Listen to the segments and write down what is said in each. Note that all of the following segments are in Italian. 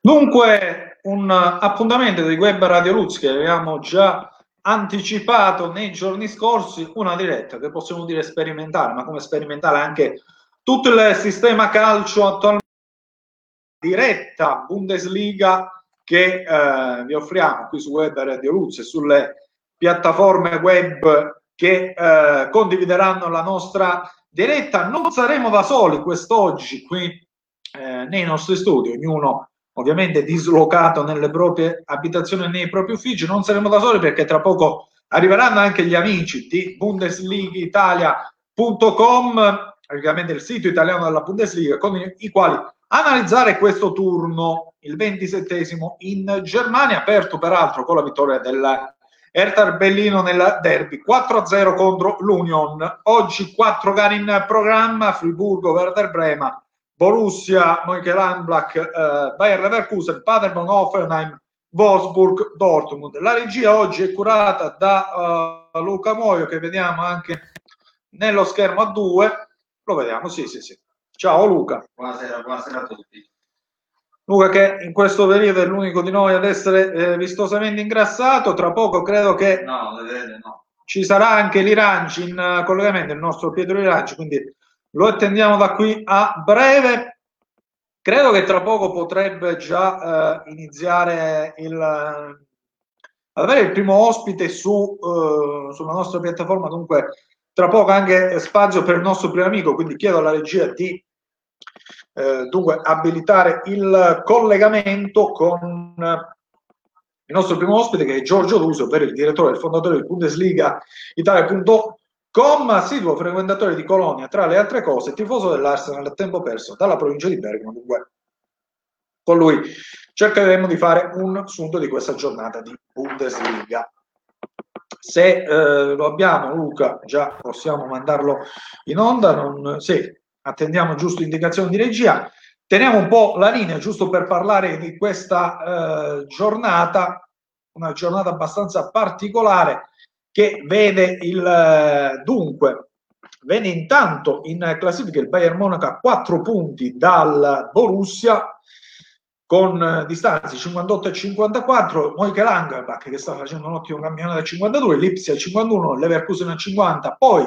Dunque, un appuntamento di Web Radio Luz che avevamo già anticipato nei giorni scorsi, una diretta che possiamo dire sperimentale, ma come sperimentale anche tutto il sistema calcio attualmente diretta Bundesliga che eh, vi offriamo qui su Web Radio Luz e sulle piattaforme web che eh, condivideranno la nostra diretta. Non saremo da soli quest'oggi qui eh, nei nostri studi, ognuno ovviamente dislocato nelle proprie abitazioni e nei propri uffici. Non saremo da soli perché tra poco arriveranno anche gli amici di BundesligaItalia.com, ovviamente il sito italiano della Bundesliga, con i quali analizzare questo turno, il ventisettesimo in Germania, aperto peraltro con la vittoria del Hertha Bellino nel derby 4-0 contro l'Union. Oggi quattro gare in programma, Friburgo, Werder Brema, Borussia, Mönchengladbach, eh, Bayer Leverkusen, Paderborn, Offenheim, Wolfsburg, Dortmund. La regia oggi è curata da uh, Luca Moio che vediamo anche nello schermo a due. Lo vediamo, sì, sì, sì. Ciao Luca. Buonasera, buonasera a tutti. Luca che in questo periodo è l'unico di noi ad essere eh, vistosamente ingrassato, tra poco credo che no, no. ci sarà anche l'Iranci in uh, collegamento, il nostro Pietro Iranci, quindi lo attendiamo da qui a breve. Credo che tra poco potrebbe già eh, iniziare il, ad avere il primo ospite su, eh, sulla nostra piattaforma, dunque tra poco anche spazio per il nostro primo amico, quindi chiedo alla regia di eh, dunque abilitare il collegamento con il nostro primo ospite che è Giorgio Luso, ovvero il direttore e fondatore di Bundesliga Italia.com Com, assiduo frequentatore di Colonia, tra le altre cose, tifoso dell'Arsenal a tempo perso dalla provincia di Bergamo. Dunque, con lui cercheremo di fare un sunto di questa giornata di Bundesliga. Se eh, lo abbiamo, Luca, già possiamo mandarlo in onda. Non, sì, attendiamo giusto indicazioni di regia. Teniamo un po' la linea giusto per parlare di questa eh, giornata, una giornata abbastanza particolare che vede il eh, dunque vede intanto in classifica il Bayern Monaco a 4 punti dal Borussia con eh, distanze 58 e 54 Moike Langerbach che sta facendo un ottimo campionato da 52 Lipsia al 51 Leverkusen al 50 poi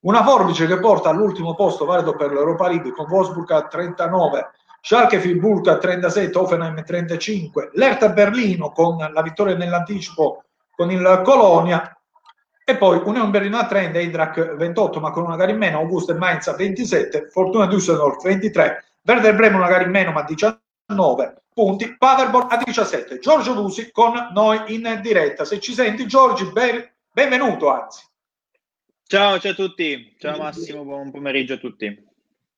una forbice che porta all'ultimo posto valido per l'Europa League con Wolfsburg a 39 Schalke Friburg a 37 Offenheim a 35 l'Erta Berlino con la vittoria nell'anticipo con il Colonia e poi Unione Berlino a 30, Eintracht 28, ma con una gara in meno, Augusto e Mainz a 27, Fortuna Düsseldorf 23, Werder Bremen una gara in meno, ma 19 punti, Paderborn a 17. Giorgio Lusi con noi in diretta. Se ci senti, Giorgi, ben, benvenuto anzi. Ciao, ciao a tutti. Ciao Massimo, buon pomeriggio a tutti.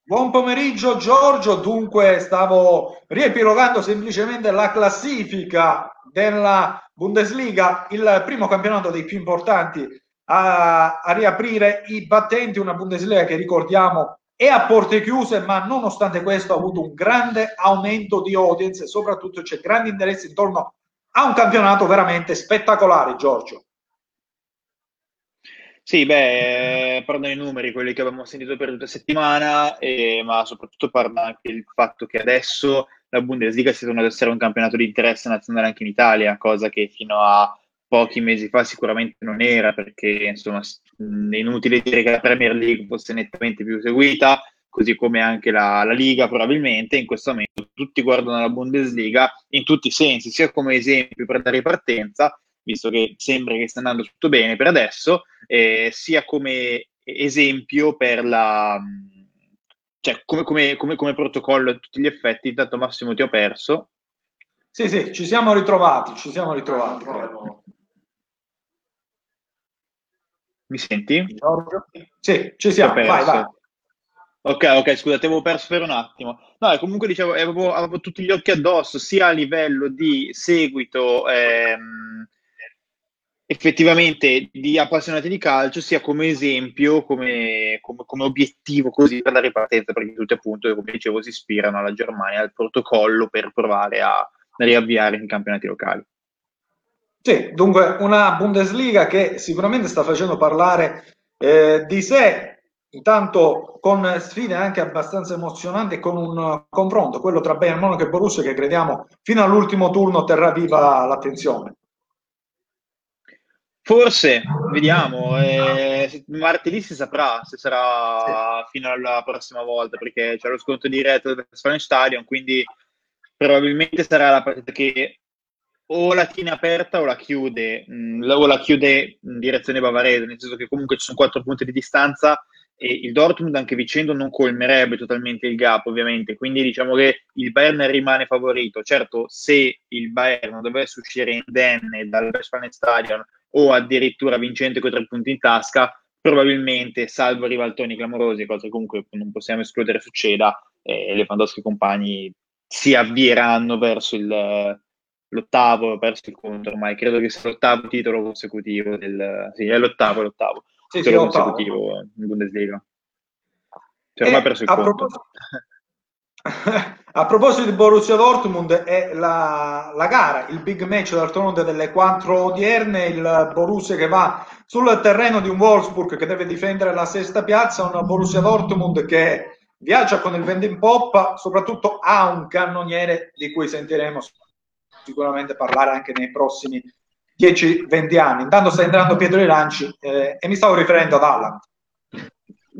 Buon pomeriggio Giorgio, dunque stavo riepilogando semplicemente la classifica della Bundesliga, il primo campionato dei più importanti a, a riaprire i battenti, una Bundesliga che ricordiamo è a porte chiuse, ma nonostante questo ha avuto un grande aumento di audience e soprattutto c'è grande interesse intorno a un campionato veramente spettacolare, Giorgio. Sì, beh, parlano i numeri, quelli che abbiamo sentito per tutta la settimana, eh, ma soprattutto parla anche il fatto che adesso la Bundesliga si torna ad essere un campionato di interesse nazionale anche in Italia, cosa che fino a pochi mesi fa sicuramente non era, perché insomma è inutile dire che la Premier League fosse nettamente più seguita, così come anche la, la Liga probabilmente, in questo momento tutti guardano la Bundesliga in tutti i sensi, sia come esempio per la ripartenza, visto che sembra che stia andando tutto bene per adesso, eh, sia come esempio per la cioè, come, come, come, come, protocollo a tutti gli effetti, intanto Massimo ti ho perso. Sì, sì, ci siamo ritrovati, ci siamo ritrovati. Mi senti? Giorgio? Sì, ci siamo, vai, vai. Ok, ok, scusate, avevo perso per un attimo. No, comunque dicevo, avevo, avevo, tutti gli occhi addosso, sia a livello di seguito ehm, effettivamente di appassionati di calcio sia come esempio, come, come, come, obiettivo così per la ripartenza, perché tutti appunto, come dicevo, si ispirano alla Germania, al protocollo per provare a riavviare i campionati locali. Sì, dunque una Bundesliga che sicuramente sta facendo parlare eh, di sé intanto con sfide anche abbastanza emozionanti con un confronto, quello tra Bayern Monaco e Borussia che crediamo fino all'ultimo turno terrà viva l'attenzione. Forse, vediamo, eh, martedì si saprà se sarà sì. fino alla prossima volta perché c'è lo sconto diretto del Westfalen Stadium, quindi probabilmente sarà la partita che o la tiene aperta o la chiude, mh, mm, o la chiude in direzione bavarese, nel senso che comunque ci sono quattro punti di distanza e il Dortmund anche vincendo non colmerebbe totalmente il gap ovviamente, quindi diciamo che il Bayern rimane favorito. Certo, se il Bayern dovesse uscire indenne dal Westfalen Stadion o addirittura vincente con tre punti in tasca, probabilmente, salvo rivaltoni clamorosi, cosa comunque non possiamo escludere succeda, eh, Lewandowski e compagni si avvieranno verso il l'ottavo, perso il conto ormai, credo che sia l'ottavo titolo consecutivo del... Sì, è l'ottavo, l'ottavo sì, titolo sì, consecutivo in Bundesliga. Cioè, ormai perso il conto. Proposito... a proposito di Borussia Dortmund, è la, la gara, il big match d'altronde delle quattro odierne, il Borussia che va sul terreno di un Wolfsburg che deve difendere la sesta piazza, un Borussia Dortmund che viaggia con il vento in poppa, soprattutto ha un cannoniere di cui sentiremo sicuramente parlare anche nei prossimi 10-20 anni. Intanto sta entrando Pietro Iranci eh, e mi stavo riferendo ad Allan.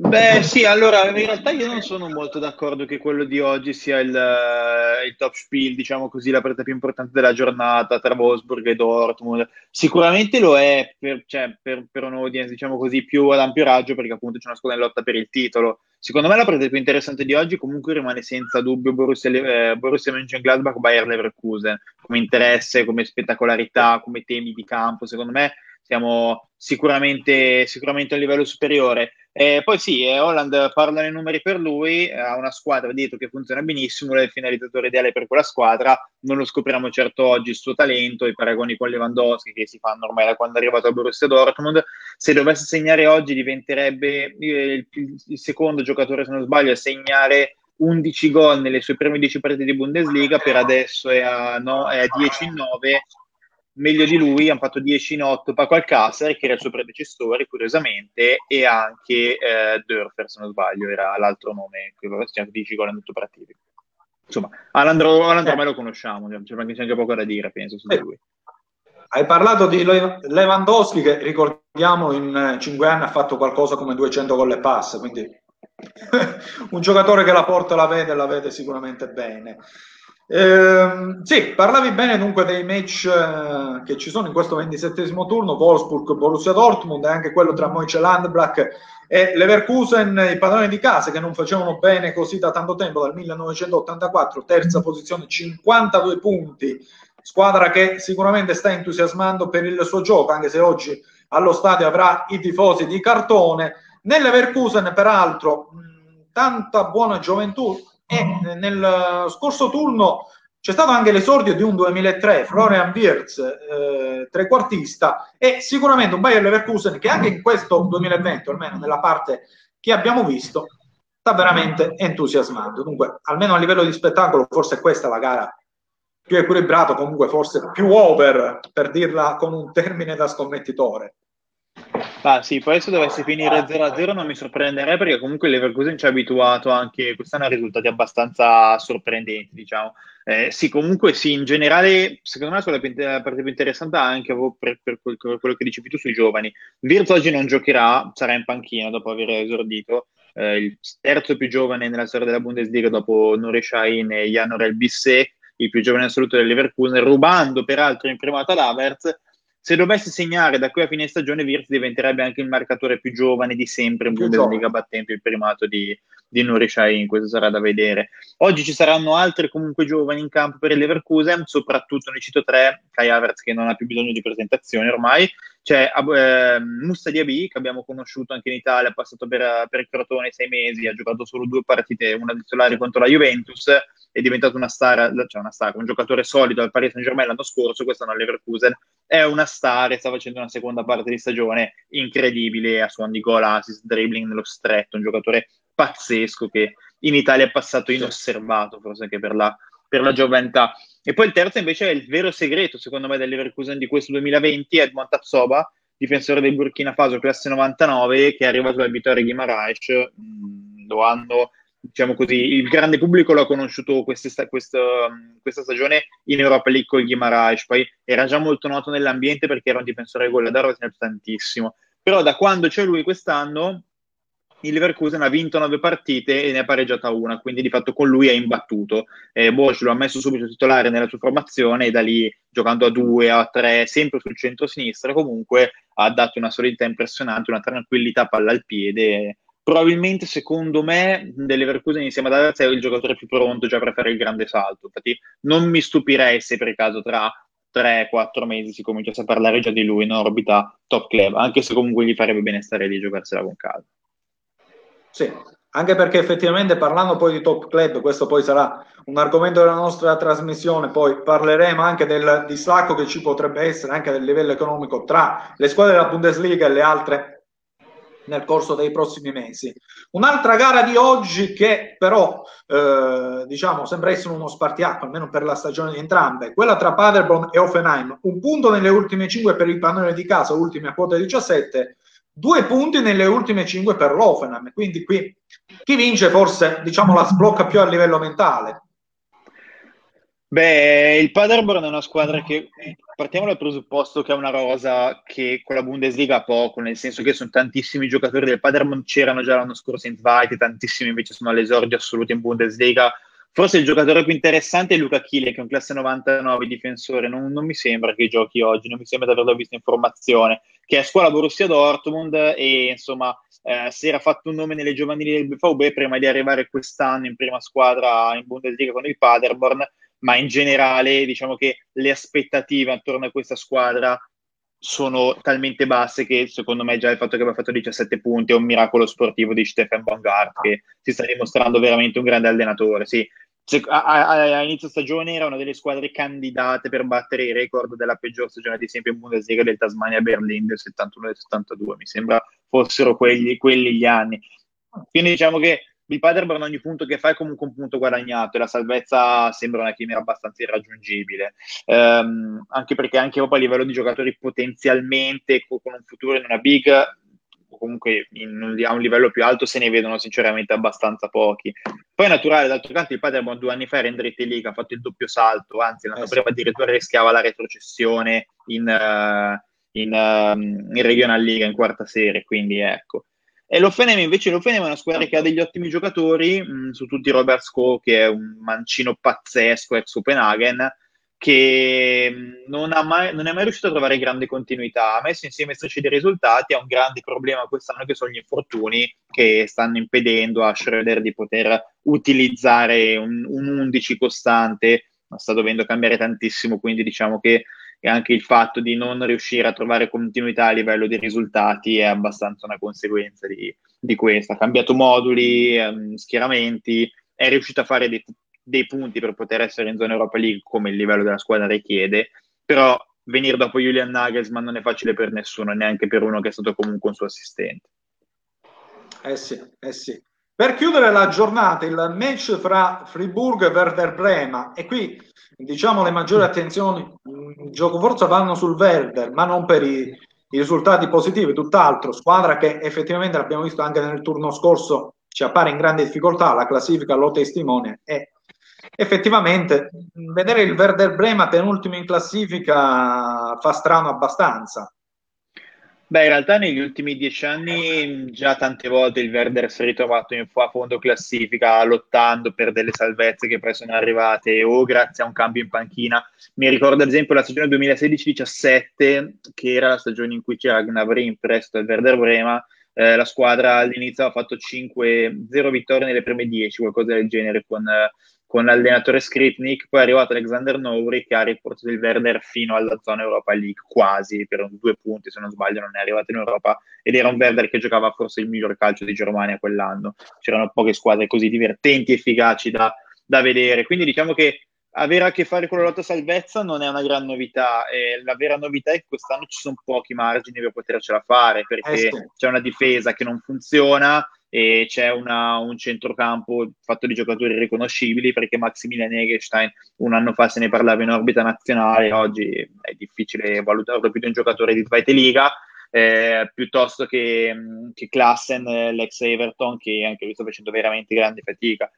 Beh, sì, allora in realtà io non sono molto d'accordo che quello di oggi sia il, il top spiel, diciamo così, la partita più importante della giornata tra Wolfsburg e Dortmund. Sicuramente lo è per, cioè, per, per un'audience, diciamo così, più ad ampio raggio, perché appunto c'è una squadra in lotta per il titolo. Secondo me la partita più interessante di oggi comunque rimane senza dubbio Borussia, eh, Borussia Mönchengladbach-Bayer Leverkusen, come interesse, come spettacolarità, come temi di campo. Secondo me siamo sicuramente, sicuramente a livello superiore. Eh, poi sì, eh, Holland parlano i numeri per lui, ha una squadra dietro che funziona benissimo, è il finalizzatore ideale per quella squadra, non lo scopriamo certo oggi il suo talento, i paragoni con Lewandowski che si fanno ormai da quando è arrivato a Borussia Dortmund, se dovesse segnare oggi diventerebbe il, il, il secondo giocatore, se non sbaglio, a segnare 11 gol nelle sue prime 10 partite di Bundesliga, per adesso è a, no, è a 10 in 9 meglio di lui hanno fatto 10 in 8 Paco Alcacer che era il suo predecessore curiosamente e anche eh, Dörfer se non sbaglio era l'altro nome che aveva segnato 10 gol in 8 partite insomma Alandro, Alandro eh. lo conosciamo c'è anche, anche poco da dire penso su di lui. Hai parlato di Lewandowski che ricordiamo in 5 anni ha fatto qualcosa come 200 gol e pass quindi un giocatore che la porta la vede la vede sicuramente bene eh, sì, parlavi bene dunque dei match eh, che ci sono in questo ventisettesimo turno, Wolfsburg, Borussia Dortmund e anche quello tra Mönchengladbach e Leverkusen, i padroni di casa che non facevano bene così da tanto tempo, dal 1984, terza posizione, 52 punti, squadra che sicuramente sta entusiasmando per il suo gioco, anche se oggi allo stadio avrà i tifosi di cartone. Nell'Everkusen, peraltro, tanta buona gioventù, e nel scorso turno c'è stato anche l'esordio di un 2003, Florian Wirtz, eh, trequartista, e sicuramente un Bayer Leverkusen che anche in questo 2020, almeno nella parte che abbiamo visto, sta veramente entusiasmando. Dunque, almeno a livello di spettacolo, forse questa è la gara più equilibrata, comunque forse più over, per dirla con un termine da scommettitore. Ah sì, poi se dovesse finire 0-0 non mi sorprenderei perché comunque l'Everkusen ci ha abituato anche quest'anno a risultati abbastanza sorprendenti, diciamo. Eh, sì, comunque sì, in generale secondo me la parte più interessante anche per, per, quello che dicevi tu sui giovani. Virtus oggi non giocherà, sarà in panchina dopo aver esordito. Eh, il terzo più giovane nella storia della Bundesliga dopo Nuri Sahin e Janor Bisset, il più giovane assoluto dell'Everkusen, rubando peraltro in primata l'Avertz se dovesse segnare da qui a fine stagione, Virtus diventerebbe anche il marcatore più giovane di sempre in Bundesliga, battendo il primato di, di Nuri questo sarà da vedere. Oggi ci saranno altri comunque giovani in campo per il Leverkusen, soprattutto ne cito tre, Kai Havertz che non ha più bisogno di presentazione ormai, c'è eh, Musta Diaby che abbiamo conosciuto anche in Italia, ha passato per, per il Crotone sei mesi, ha giocato solo due partite, una titolare contro la Juventus, è diventato una star, cioè una star, un giocatore solido al Paris Saint Germain l'anno scorso, quest'anno al Leverkusen, è una star e sta facendo una seconda parte di stagione incredibile, a suon di gol, assist, dribbling nello stretto, un giocatore pazzesco che in Italia è passato inosservato, forse anche per la, per la gioventà. E poi il terzo invece è il vero segreto, secondo me, del Leverkusen di questo 2020, Edmond Tapsoba, difensore del Burkina Faso, classe 99, che è arrivato dal Vittorio Guimaraes, lo hanno diciamo così, il grande pubblico l'ha conosciuto questa, questa, questa stagione in Europa League con il Guimaraes, poi era già molto noto nell'ambiente perché era un difensore goleador, ha segnato tantissimo, però da quando c'è lui quest'anno il Leverkusen ha vinto nove partite e ne ha pareggiata una, quindi di fatto con lui è imbattuto. Eh, Bosch lo ha messo subito titolare nella sua formazione e da lì, giocando a due, a tre, sempre sul centro-sinistra, comunque ha dato una solidità impressionante, una tranquillità palla al piede. Probabilmente secondo me dell'Everkusen insieme ad Ajax è il giocatore più pronto già per fare il grande salto. Infatti non mi stupirei se per caso tra 3-4 mesi si cominciasse a parlare già di lui in orbita top club anche se comunque gli farebbe bene stare lì e giocarsela con calma sì, anche perché effettivamente parlando poi di top club, questo poi sarà un argomento della nostra trasmissione, poi parleremo anche del distacco che ci potrebbe essere anche a livello economico tra le squadre della Bundesliga e le altre nel corso dei prossimi mesi. Un'altra gara di oggi che però eh, diciamo sembra essere uno spartiacque, almeno per la stagione di entrambe, quella tra Paderborn e Offenheim. Un punto nelle ultime 5 per il pannone di casa, ultimi a quota 17, due punti nelle ultime 5 per l'Offenheim. Quindi qui chi vince forse diciamo la sblocca più a livello mentale. Beh, il Paderborn è una squadra che partiamo dal presupposto che è una rosa che con la Bundesliga ha poco, nel senso che sono tantissimi giocatori del Paderborn, c'erano già l'anno scorso in Zweite, tantissimi invece sono all'esordio assoluto in Bundesliga. Forse il giocatore più interessante è Luca Chile, che è un classe 99 difensore, non, non, mi sembra che giochi oggi, non mi sembra di averlo visto in formazione, che è a scuola Borussia Dortmund e insomma eh, si era fatto un nome nelle giovanili del BVB prima di arrivare quest'anno in prima squadra in Bundesliga con il Paderborn ma in generale diciamo che le aspettative attorno a questa squadra sono talmente basse che secondo me già il fatto che abbia fatto 17 punti è un miracolo sportivo di Stefan Bongard che si sta dimostrando veramente un grande allenatore. Sì, a, a, a, inizio stagione era una delle squadre candidate per battere i record della peggior stagione di sempre in Bundesliga del Tasmania Berlin del 71 e del 72. Mi sembra fossero quelli, quelli gli anni. Quindi diciamo che il Paderborn ogni punto che fa è comunque un punto guadagnato e la salvezza sembra una chimera abbastanza irraggiungibile. Um, anche perché anche proprio a livello di giocatori potenzialmente con un futuro in una big o comunque in, a un livello più alto se ne vedono sinceramente abbastanza pochi. Poi è naturale d'altro canto il Paderborn due anni fa era in dritta Liga ha fatto il doppio salto anzi l'anno eh, prima addirittura rischiava la retrocessione in, uh, in, uh, in Regional Liga in quarta serie quindi ecco e l'Offenheim invece l'Offenheim è una squadra che ha degli ottimi giocatori, mh, mm, su tutti Robert Sco che è un mancino pazzesco ex Copenhagen, che mm, non, mai, non, è mai riuscito a trovare grande continuità. Ha messo insieme strisce di risultati, ha un grande problema quest'anno che sono gli infortuni che stanno impedendo a Schroeder di poter utilizzare un, un 11 costante, sta dovendo cambiare tantissimo, quindi diciamo che e anche il fatto di non riuscire a trovare continuità a livello di risultati è abbastanza una conseguenza di, di questo. Ha cambiato moduli, ehm, schieramenti, è riuscito a fare dei, dei, punti per poter essere in zona Europa League come il livello della squadra richiede, però venire dopo Julian Nagelsmann non è facile per nessuno, neanche per uno che è stato comunque un suo assistente. Eh sì, eh sì. Per chiudere la giornata, il match fra Friburgo e Werder Brema, e qui diciamo le maggiori attenzioni, il gioco forza vanno sul Werder, ma non per i, i risultati positivi, tutt'altro, squadra che effettivamente l'abbiamo visto anche nel turno scorso, ci appare in grande difficoltà, la classifica lo testimonia e effettivamente vedere il Werder Brema penultimo in classifica fa strano abbastanza. Beh, in realtà negli ultimi dieci anni già tante volte il Werder si è ritrovato in a fondo classifica lottando per delle salvezze che poi sono arrivate o grazie a un cambio in panchina. Mi ricordo ad esempio la stagione 2016-17 che era la stagione in cui c'era Gnabry in prestito al Werder Brema. Eh, la squadra all'inizio ha fatto 5-0 vittorie nelle prime 10, qualcosa del genere con eh, con l'allenatore Skripnik, poi è arrivato Alexander Nouri che ha riportato il Werder fino alla zona Europa League, quasi, per due punti se non sbaglio non è arrivato in Europa, ed era un Werder che giocava forse il miglior calcio di Germania quell'anno, c'erano poche squadre così divertenti e efficaci da, da vedere, quindi diciamo che avere a che fare con la lotta salvezza non è una gran novità, eh, la vera novità è che quest'anno ci sono pochi margini per potercela fare, perché eh sì. c'è una difesa che non funziona, e c'è una, un centrocampo fatto di giocatori riconoscibili perché Maximilian Egerstein un anno fa se ne parlava in orbita nazionale, oggi è difficile valutarlo più di un giocatore di Zweite Liga. eh, piuttosto che, che Klassen, l'ex Everton, che anche lui sta facendo veramente grande fatica.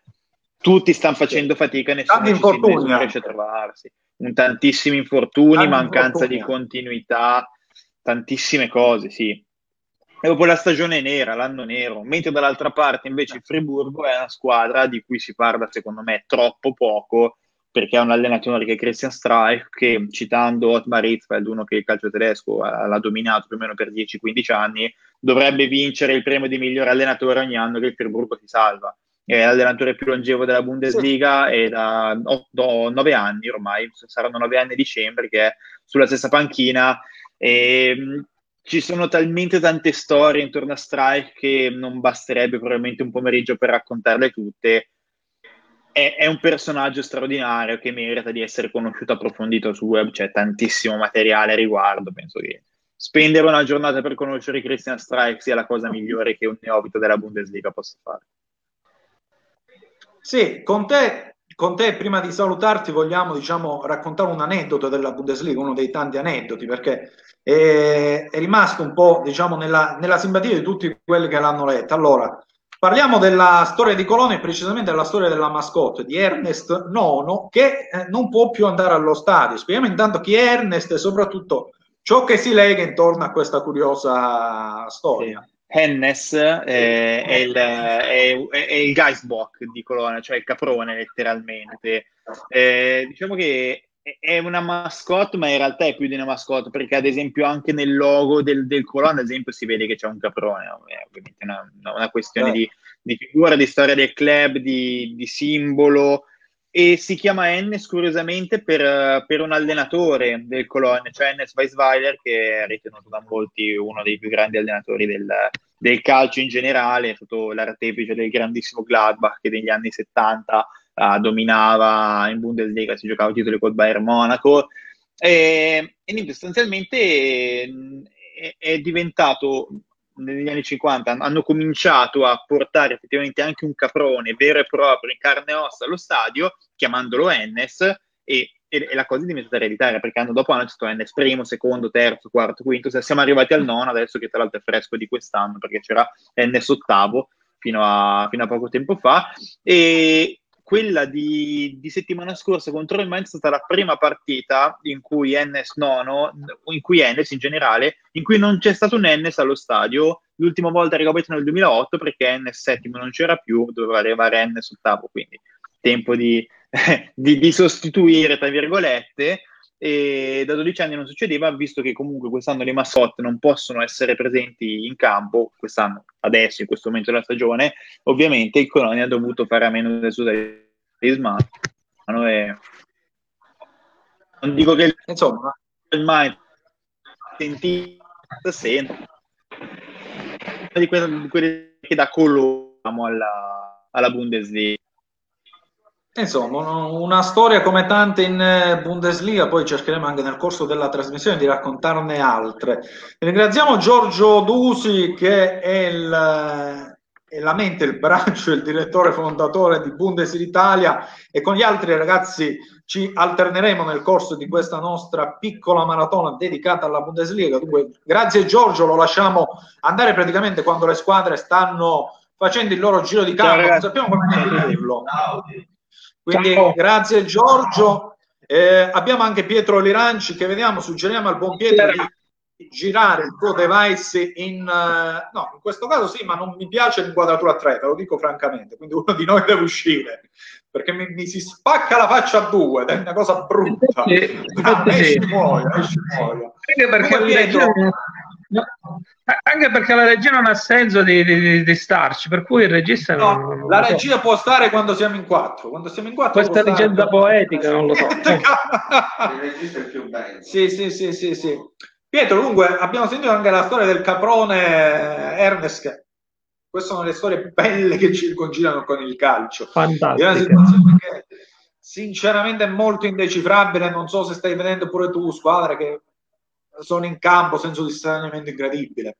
Tutti stanno facendo fatica, nessuno, nessuno riesce a trovarsi. Un tantissimi infortuni, Tanti mancanza infortuni. di continuità, tantissime cose, sì. E dopo la stagione nera, l'anno nero, mentre dall'altra parte invece il Friburgo è una squadra di cui si parla secondo me troppo poco perché ha un allenatore che è Christian Streich che citando Otmar Hitzfeld, uno che il calcio tedesco l'ha dominato più o meno per 10-15 anni, dovrebbe vincere il premio di miglior allenatore ogni anno che il Friburgo si salva. È l'allenatore più longevo della Bundesliga sì. e da 9 anni ormai, saranno 9 anni a dicembre che è sulla stessa panchina e ci sono talmente tante storie intorno a Strike che non basterebbe probabilmente un pomeriggio per raccontarle tutte è, è, un personaggio straordinario che merita di essere conosciuto approfondito sul web, c'è tantissimo materiale a riguardo, penso che spendere una giornata per conoscere Christian Strike sia la cosa migliore che un neofito della Bundesliga possa fare. Sì, con te, con te prima di salutarti vogliamo diciamo, raccontare un aneddoto della Bundesliga, uno dei tanti aneddoti, perché è, è rimasto un po' diciamo, nella, nella simpatia di tutti quelli che l'hanno letta. Allora, Parliamo della storia di Colonia e precisamente della storia della mascotte di Ernest Nono che eh, non può più andare allo stadio. Spieghiamo intanto chi è Ernest e soprattutto ciò che si lega intorno a questa curiosa storia. Hennes eh, è, il, è, è il Geistbock di Colonia, cioè il caprone letteralmente. Eh, diciamo che è una mascotte, ma in realtà è più di una mascotte, perché ad esempio anche nel logo del, del colon, ad esempio, si vede che c'è un caprone, è ovviamente una, una questione di, di, figura, di storia del club, di, di, simbolo, e si chiama Ennes curiosamente per, per un allenatore del Cologne, cioè Ennes Weisweiler, che è ritenuto da molti uno dei più grandi allenatori del, del calcio in generale, è stato l'artefice del grandissimo Gladbach che negli anni 70 uh, dominava in Bundesliga, si giocava titoli col Bayern Monaco. E, e niente, sostanzialmente è, è diventato negli anni 50 hanno cominciato a portare effettivamente anche un caprone vero e proprio in carne e ossa allo stadio, chiamandolo Ennes, e, e, e la cosa è diventata ereditaria perché anno dopo hanno detto Ennes primo, secondo, terzo, quarto, quinto, se siamo arrivati al nono adesso che tra l'altro è fresco di quest'anno perché c'era Ennes ottavo fino a, fino a poco tempo fa e, quella di, di, settimana scorsa contro il Mainz è stata la prima partita in cui Ennes nono, in cui Ennes in generale, in cui non c'è stato un Ennes allo stadio. L'ultima volta era nel 2008 perché Ennes settimo non c'era più, doveva arrivare Ennes ottavo, quindi tempo di, di, di sostituire, tra virgolette e da 12 anni non succedeva, visto che comunque quest'anno le mascotte non possono essere presenti in campo, quest'anno, adesso, in questo momento della stagione, ovviamente il Colonia ha dovuto fare a meno del suo talismano e non dico che insomma. mai sentito sento di quelle che da colore alla, alla Bundesliga Insomma, una storia come tante in eh, Bundesliga, poi cercheremo anche nel corso della trasmissione di raccontarne altre. Ringraziamo Giorgio Dusi che è, il, è la mente, il braccio, il direttore fondatore di Bundesliga Italia e con gli altri ragazzi ci alterneremo nel corso di questa nostra piccola maratona dedicata alla Bundesliga. Dunque, grazie Giorgio, lo lasciamo andare praticamente quando le squadre stanno facendo il loro giro di campo, non sappiamo come dirlo. Quindi Ciao. grazie Giorgio. Eh, abbiamo anche Pietro Liranci che vediamo, suggeriamo al buon Pietro di girare il tuo device in... Uh, no, in questo caso sì, ma non mi piace l'inquadratura 3, te lo dico francamente, quindi uno di noi deve uscire, perché mi, mi si spacca la faccia a due è una cosa brutta. Sì, ah, esci muoio, esci muoio. Perché Pietro... No, anche perché la regia non ha senso di, di, di starci, per cui il regista no, non, non la regia so. può stare quando siamo in quattro. Quando siamo in quattro questa licenza poetica non lo so. il regista è più bello. Sì, sì, sì, sì, sì. Pietro, dunque, abbiamo sentito anche la storia del caprone Ernest. Queste sono le storie belle che circongirano con il calcio. Fantastico. È una situazione che sinceramente è molto indecifrabile. Non so se stai vedendo pure tu, squadra, che sono in campo, senso di straniamento incredibile.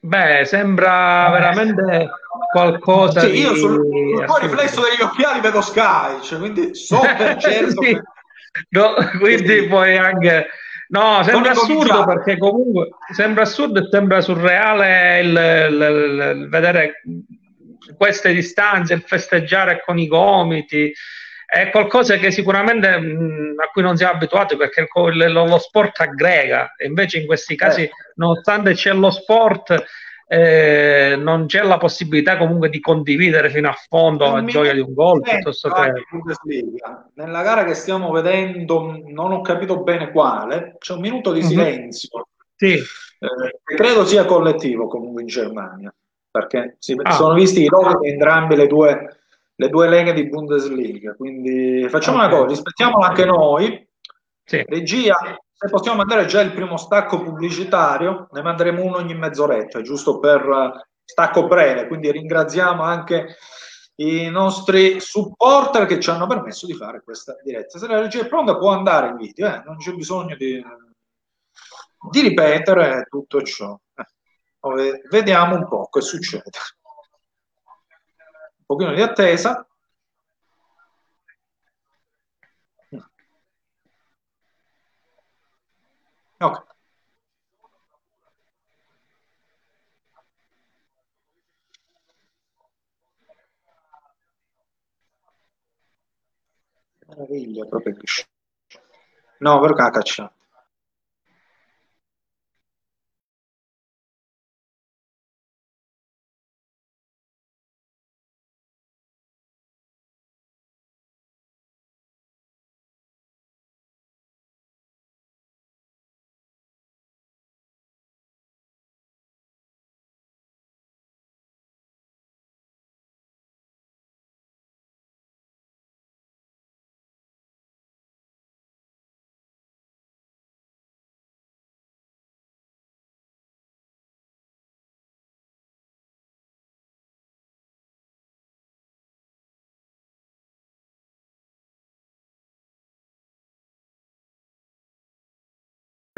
Beh, sembra veramente qualcosa sì, di... Io sul, sul riflesso degli occhiali vedo Sky, cioè, quindi so per certo sì. che... no, quindi puoi anche No, sembra assurdo perché comunque sembra assurdo e sembra surreale il, il- il vedere queste distanze, il festeggiare con i gomiti. È qualcosa che sicuramente mh, a cui non siamo abituati perché il lo, lo sport aggrega, invece in questi casi, Eh. nonostante c'è lo sport, eh, non c'è la possibilità comunque di condividere fino a fondo la gioia di un gol piuttosto che. Nella gara che stiamo vedendo, non ho capito bene quale, c'è un minuto di Mhm. silenzio. Sì, Eh, credo sia collettivo comunque in Germania, perché si Ah. sono visti i di entrambe le due, le due leghe di Bundesliga. Quindi facciamo Ok. una cosa, rispettiamolo anche noi. sì. Regia, se possiamo mandare già il primo stacco pubblicitario, ne manderemo uno ogni mezz'oretta, giusto per eh, stacco breve. Quindi ringraziamo anche i nostri supporter che ci hanno permesso di fare questa diretta. Se la regia è pronta, può andare il video, eh, non c'è bisogno di, di ripetere tutto ciò. Eh, vediamo un po' che succede. Pochino di attesa. Ok. Meraviglia proprio No, perché ha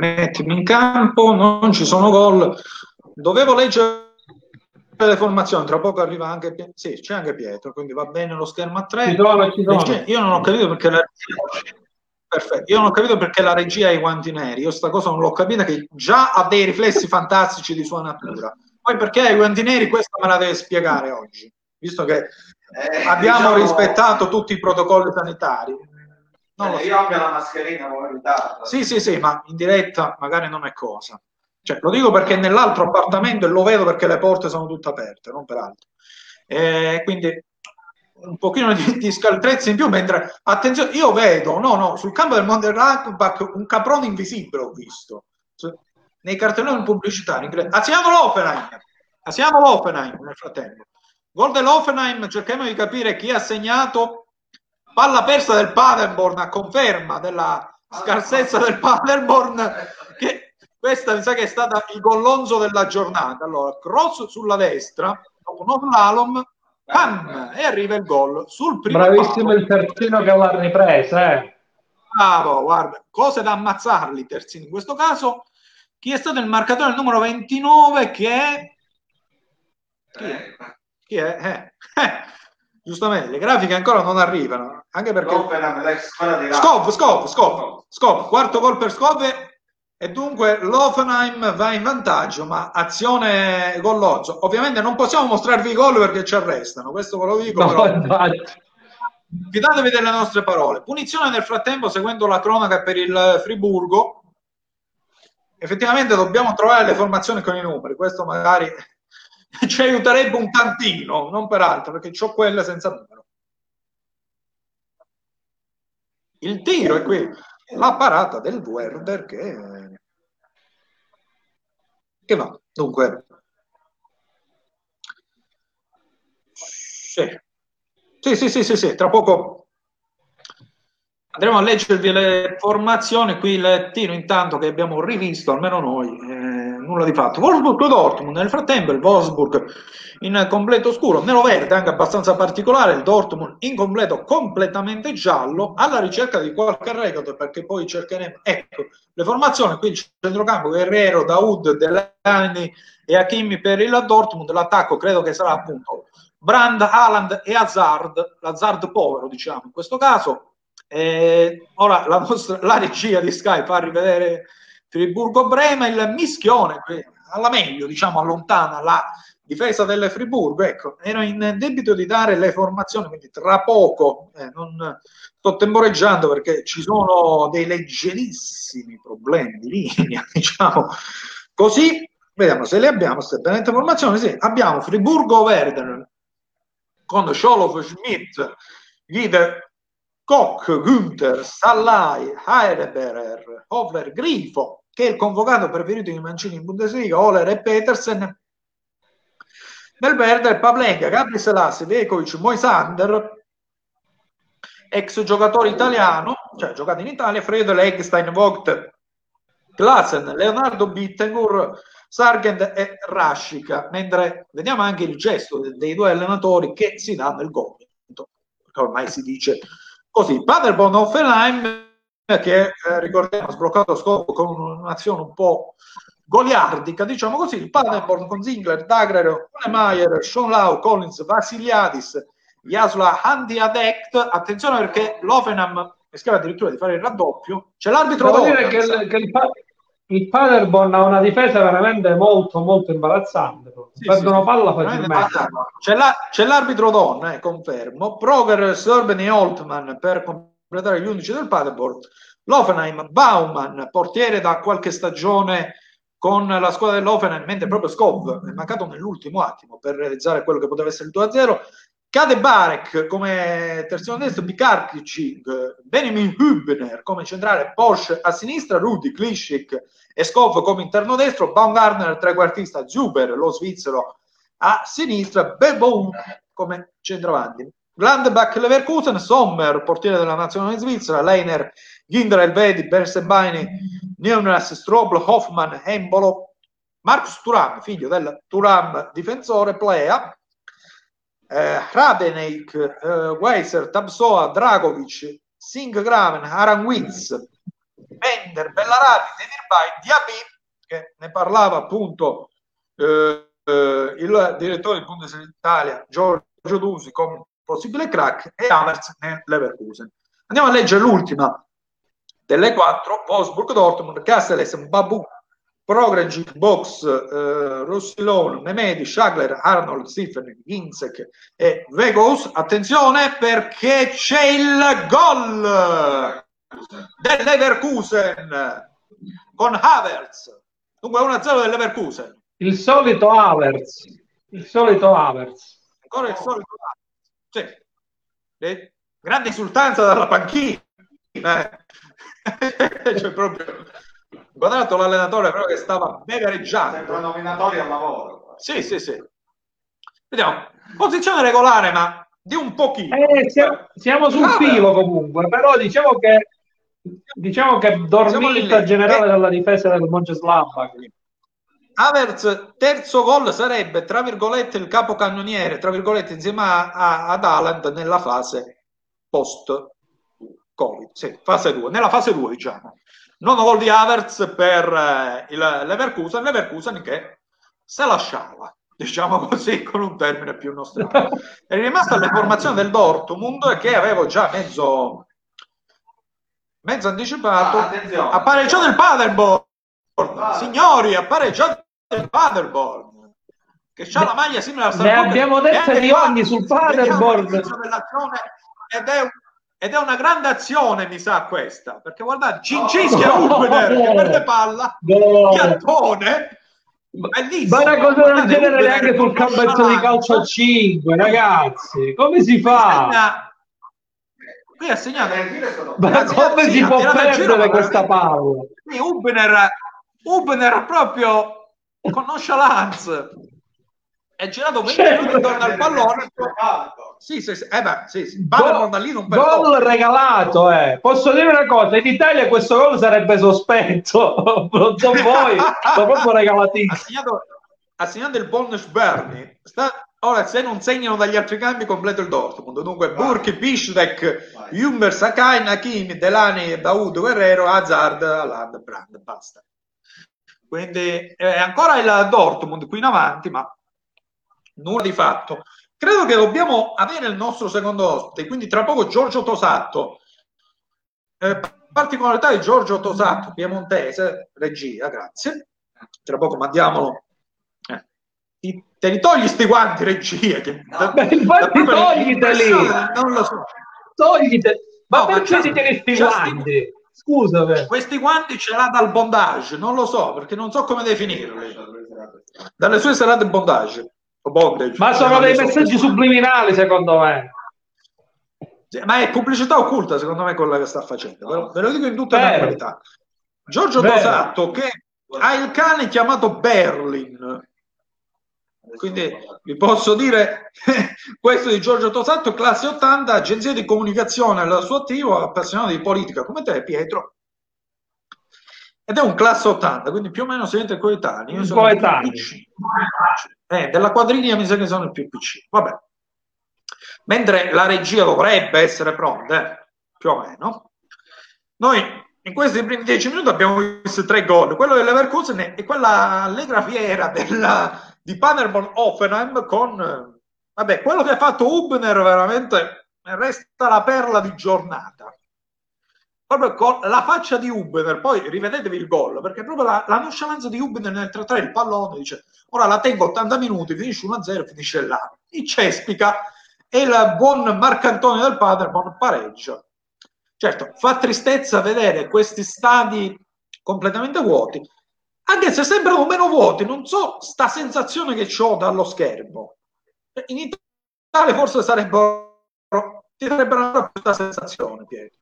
Mettimi in campo, non ci sono gol. Dovevo leggere le formazioni, tra poco arriva anche Pietro. Sì, c'è anche Pietro, quindi va bene lo schermo a tre. Ci sono, ci sono. Regia- Io non ho capito perché la regia... Perfetto. Io non ho capito perché la regia ha i guanti neri. Io sta cosa non l'ho capita che già ha dei riflessi fantastici di sua natura. Poi perché ha i guanti neri, questo me la deve spiegare oggi, visto che Eh, abbiamo diciamo- rispettato tutti i protocolli sanitari. Non lo Eh, so. io abbia la mascherina come ritardo. Sì, sì, sì, ma in diretta magari non è cosa. Cioè, lo dico perché nell'altro appartamento e lo vedo perché le porte sono tutte aperte, non per altro. Eh, quindi un pochino di, di scaltrezza in più, mentre attenzione, io vedo, no, no, sul campo del Monte Rackback un caprone invisibile ho visto. Nei cartelloni pubblicitari. incre- Assiamo l'Offenheim. Assiamo l'Offenheim nel frattempo. Gol dell'Offenheim, cerchiamo di capire chi ha segnato palla persa del Paderborn a conferma della scarsezza del Paderborn che questa mi sa che è stata il gollonzo della giornata allora cross sulla destra dopo uno slalom pam, e arriva il gol sul primo Bravissimo palo. il terzino che l'ha ripresa, eh. bravo guarda cose da ammazzarli terzini in questo caso chi è stato il marcatore numero 29 che è chi è? Eh, Chi è? Eh, eh, giustamente le grafiche ancora non arrivano anche perché L'Offenheim, l'ex squadra di Scop, Scop, Scop, Scop, quarto gol per Scop e dunque l'Offenheim va in vantaggio, ma azione gollozzo. Ovviamente non possiamo mostrarvi i gol perché ci arrestano, questo ve lo dico, No, però infatti. fidatevi delle nostre parole. Punizione nel frattempo, seguendo la cronaca per il Friburgo. Effettivamente dobbiamo trovare le formazioni con i numeri, questo magari ci aiuterebbe un tantino, non per altro, perché ho quelle senza numero. Il tiro è qui, la parata del Werder che, che va. Dunque, sì. Sì, sì, sì, sì, sì, tra poco andremo a leggervi le formazioni. Qui il tiro intanto che abbiamo rivisto, almeno noi, eh, nulla di fatto. Wolfsburg-Dortmund, nel frattempo il Wolfsburg in completo scuro, nero verde, anche abbastanza particolare, il Dortmund in completo completamente giallo, alla ricerca di qualche record, perché poi cercheremo, ecco, le formazioni, qui il centrocampo, Guerrero, Daoud, Delani e Hakimi per il Dortmund, l'attacco credo che sarà appunto Brand, Haaland e Hazard, l'Hazard povero diciamo in questo caso, Eh, ora la, nostra, la regia di Sky fa rivedere Friburgo-Brema, il mischione, alla meglio, diciamo, allontana la difesa del Friburgo. Ecco, ero in debito di dare le formazioni, quindi tra poco, eh, non sto temporeggiando perché ci sono dei leggerissimi problemi di linea, diciamo così. Vediamo se le abbiamo queste benedette formazioni. Sì, abbiamo Friburgo-Werder con Scholov, Schmidt, Guide, Koch, Günther, Sallai, Heideberer, Hovler, Grifo, che è il convocato preferito di Mancini in Bundesliga, Oler e Petersen. Nel verde Pavlenka, Gabri Selassi, Vekovic, Moisander, ex giocatore italiano, cioè giocato in Italia, Friedel, Eggstein, Vogt, Klassen, Leonardo Bittengur, Sargent e Rascica, mentre vediamo anche il gesto dei due allenatori che si danno il gomito, ormai si dice così. Paderborn Offenheim che eh, ricordiamo ha sbloccato scopo con un'azione un po' goliardica, diciamo così, il Paderborn con Zingler, Dagrer, Hunemeyer, Sean Lau, Collins, Vasiliadis, Jasla Handiadect, attenzione perché l'Offenheim rischiava addirittura di fare il raddoppio, c'è l'arbitro Devo dire che, il, che il, il Paderborn ha una difesa veramente molto molto imbarazzante. Sì, perdono sì, palla facilmente c'è, la, c'è, l'arbitro donna eh, confermo. Proger, Serben e Holtman per completare gli 11 del Paderborn. L'Offenheim, Baumann portiere da qualche stagione con la squadra dell'Offenheim mentre proprio Skov è mancato nell'ultimo attimo per realizzare quello che poteva essere il 2-0 Cade Barek come terzino destro, Bikarkic, Benjamin Hübner come centrale, Porsche a sinistra, Rudi, Klishik e Skov come interno destro, Baumgartner trequartista, Zuber, lo svizzero a sinistra, Bebon come centravanti. Glandbach Leverkusen, Sommer, portiere della nazionale svizzera, Leiner, Ginder Elvedi, Bersenbaini, Neunas, Strobl, Hoffman, Embolo, Marcus Turam, figlio del Turam difensore, Plea, eh, Radeneik, eh, Weiser, Tabsoa, Dragovic, Singh Graven, Aranwitz, Bender, Bellarati, Dedirbai, Diaby, che ne parlava appunto eh, eh il direttore di Bundesliga Italia, Giorgio Dusi, come possibile crack, e Amers nel Leverkusen. Andiamo a leggere l'ultima delle quattro, Wolfsburg, Dortmund, Castells, Babu, Progreg, Box, eh, Rossilon, Memedi, Schagler, Arnold, Stephen, Ginzek e Vegos. Attenzione perché c'è il gol del Leverkusen con Havertz. Dunque 1-0 del Leverkusen. Il solito Havertz. Il solito Havertz. Ancora il solito Havertz. Sì. grande esultanza dalla panchina. Eh. cioè proprio guardato l'allenatore però che stava bevereggiando. Sempre nominatori al lavoro. Sì, sì, sì. Vediamo. Posizione regolare, ma di un pochino. Eh, siamo, siamo, sul filo comunque, però diciamo che diciamo che dormita generale eh, della difesa del Monceslava. Havertz, terzo gol sarebbe, tra virgolette, il capocannoniere, tra virgolette, insieme a, a, ad Haaland nella fase post-Covid, sì, fase 2, nella fase 2 diciamo. Nono gol di Havertz per eh, il Leverkusen, Leverkusen che se lasciava, diciamo così, con un termine più nostrano. È rimasta l'informazione del Dortmund che avevo già mezzo, mezzo anticipato. Ah, ha pareggiato il Paderborn, ah. signori, ha pareggiato il Paderborn. Che ha la maglia simile al Ne abbiamo detto di ogni sul Paderborn. Ed è un ed è una grande azione, mi sa questa, perché guardate, Cincischia no, Ubener no, che perde palla, no. Bellissimo. Ma una cosa del genere neanche sul campetto di calcio a 5, ragazzi, come si fa? Qui ha segnato, ma come si può perdere questa palla? Qui Ubener, Ubener proprio con nonchalance è girato 20 certo. minuti intorno al pallone sì, sì, sì. Eh beh, sì, sì. Gol, da lì non gol regalato eh. posso dire una cosa in Italia questo gol sarebbe sospetto non so voi sto proprio regalatissimo ha segnato, ha segnato il bonus Berni Sta... ora se non segnano dagli altri cambi completo il Dortmund dunque Burki, Piszczek Jumber, Sakai, Nakimi, Delani, Daud, Guerrero Hazard, Alad, Brand basta quindi è ancora il Dortmund qui in avanti ma nulla di fatto. Credo che dobbiamo avere il nostro secondo ospite, quindi tra poco Giorgio Tosatto eh, particolarità di Giorgio Tosato, piemontese, regia, grazie. Tra poco mandiamolo. Eh. te li togli sti guanti, regia? Che, da, infatti togliteli! Non lo so. Togliteli! Ma no, perché ti tieni sti guanti? Scusa, questi guanti ce l'ha dal bondage, non lo so, perché non so come definirli. Dalle sue serate bondage. Bondage Ma sono dei messaggi so. subliminali, secondo me. Ma è pubblicità occulta, secondo me, quella che sta facendo. Ve lo dico in tutta la qualità. Giorgio Vero. Dosato, che ha il cane chiamato Berlin. Quindi vi posso dire questo di Giorgio Tosato, classe 80, agenzia di comunicazione al suo attivo, appassionato di politica come te, Pietro. Ed è un classe 80, quindi più o meno siete coetanei. Io sono coetanei. Eh, della quadriglia mi sa che sono il più piccino. Vabbè. Mentre la regia dovrebbe essere pronta, eh, più o meno. Noi in questi primi dieci minuti abbiamo visto tre gol, quello dell'Everkusen e quella allegra fiera della, di Paderborn Offenheim con vabbè, quello che ha fatto Hubner veramente resta la perla di giornata. Proprio con la faccia di Hubner, poi rivedetevi il gol, perché proprio la, la nonchalance di Hubner nel 3-3, il pallone, dice ora la tengo 80 minuti, finisce 1-0, finisce là. Il Cespica e il buon Marcantonio del Paderborn pareggia. Certo, fa tristezza vedere questi stadi completamente vuoti, anche se sembrano meno vuoti, non so sta sensazione che ho dallo schermo. In Italia forse sarebbero ti sarebbero questa sensazione, Pietro.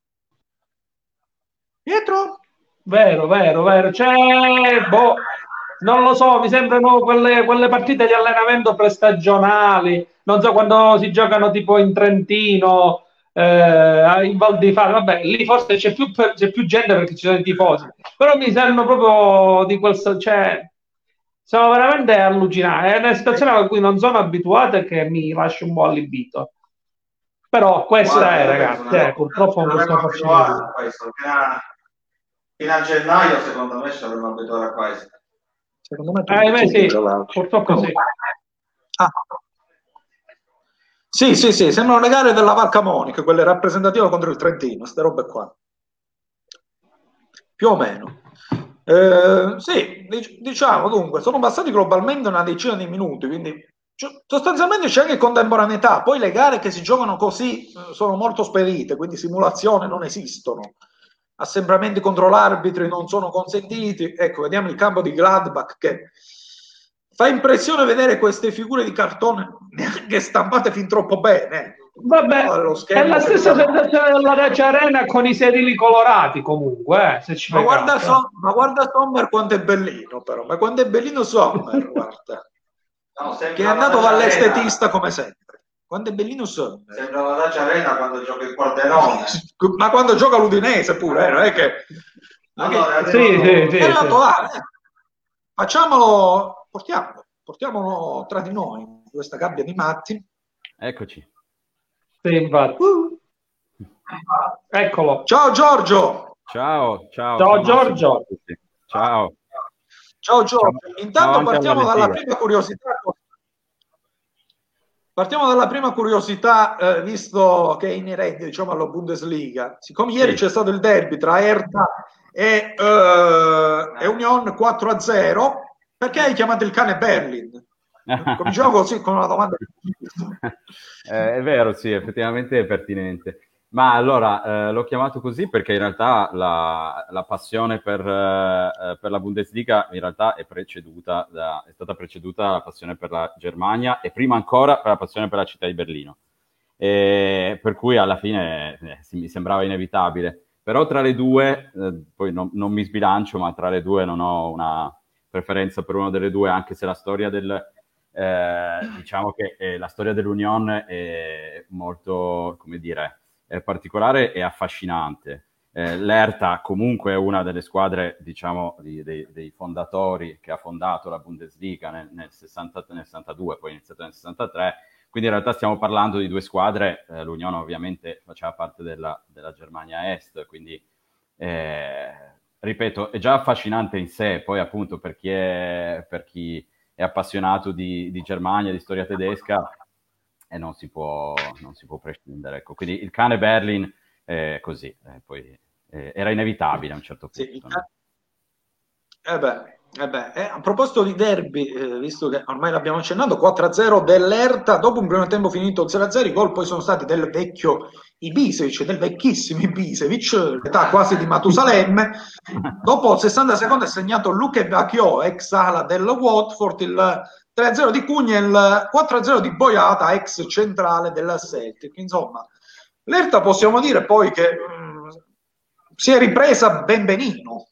Pietro? Vero, vero, vero. C'è, boh, non lo so, mi sembrano quelle, quelle partite di allenamento prestagionali, non so quando si giocano tipo in Trentino, eh, in Val di Faro, vabbè, lì forse c'è più, c'è più gente perché ci sono i tifosi, però mi sembrano proprio di quel, cioè, sono veramente allucinati, è una situazione a cui non sono abituato e che mi lascia un po' allibito. Però questa Guarda, è, ragazzi, eh, purtroppo non sto facendo. Fino a gennaio, secondo me, ci dovremmo abituare a questo. Secondo me, eh, beh, sì, purtroppo sì. Ah. Sì, sì, sì, sembrano le gare della Val Camonica, quelle rappresentative contro il Trentino, queste robe qua. Più o meno. Eh, sì, diciamo dunque, sono passati globalmente una decina di minuti, quindi sostanzialmente c'è anche contemporaneità. Poi le gare che si giocano così eh, sono molto spedite, quindi simulazioni non esistono. Assembramenti contro l'arbitro non sono consentiti. Ecco, vediamo il campo di Gladbach che fa impressione vedere queste figure di cartone neanche stampate fin troppo bene. Vabbè, è la stessa sensazione della Dacia Arena con i sedili colorati comunque, eh, se ci ma, guarda so, ma guarda Sommer quanto è bellino però, ma quanto è bellino Sommer, guarda. No, che è andato dall'estetista come sempre. Quanto è bellino Sommer. Sembra la Dacia Arena quando gioca il Pordenone. ma quando gioca l'Udinese pure, eh, non è che... Che... Sì, sì, sì, sì. Eh. Facciamolo portiamolo, portiamolo tra di noi, questa gabbia di matti. Eccoci. Sì, infatti. Uh. Eccolo. Ciao Giorgio. Ciao, ciao. Ciao Giorgio. Ciao. Ciao Giorgio. Intanto partiamo dalla prima curiosità. Partiamo dalla prima curiosità, eh, visto che è inerente diciamo, alla Bundesliga. Siccome ieri c'è stato il derby tra Erta e, eh, e Union 4-0, perché hai chiamato il cane Berlin? Cominciamo così con una domanda. eh, è vero, sì, effettivamente è pertinente. Ma allora eh, l'ho chiamato così perché in realtà la, la passione per, eh, per, la Bundesliga in realtà è, da, è stata preceduta dalla passione per la Germania e prima ancora per la passione per la città di Berlino. E per cui alla fine eh, mi sembrava inevitabile. Però tra le due, eh, poi non, non mi sbilancio, ma tra le due non ho una, preferenza per una delle due, anche se la storia del, eh, diciamo che eh, la storia dell'Union è molto, come dire, è particolare e affascinante. Eh, L'Erta comunque è una delle squadre, diciamo, di, dei, dei, fondatori che ha fondato la Bundesliga nel, nel, 60, nel 62, poi iniziato nel 63, quindi in realtà stiamo parlando di due squadre, eh, l'Unione ovviamente faceva parte della, della Germania Est, quindi eh, ripeto, è già affascinante in sé, poi appunto per chi è, per chi è appassionato di, di, Germania, di storia tedesca, e non si può, non si può prescindere. Ecco. Quindi il cane Berlin è così, eh, poi eh, era inevitabile a un certo punto. Sì, eh beh, eh beh, eh, a proposito di derby, eh, visto che ormai l'abbiamo accennato, 4-0 dell'Erta, dopo un primo tempo finito 0-0, i gol poi sono stati del vecchio Ibisevic, del vecchissimo Ibisevic, l'età quasi di Matusalemme. Dopo il 60 secondi è segnato Luke Bacchio, ex ala del Watford, il 3-0 di Cugna il 4-0 di Boiata, ex centrale della Celtic. Insomma, l'Erta possiamo dire poi che mh, si è ripresa ben benino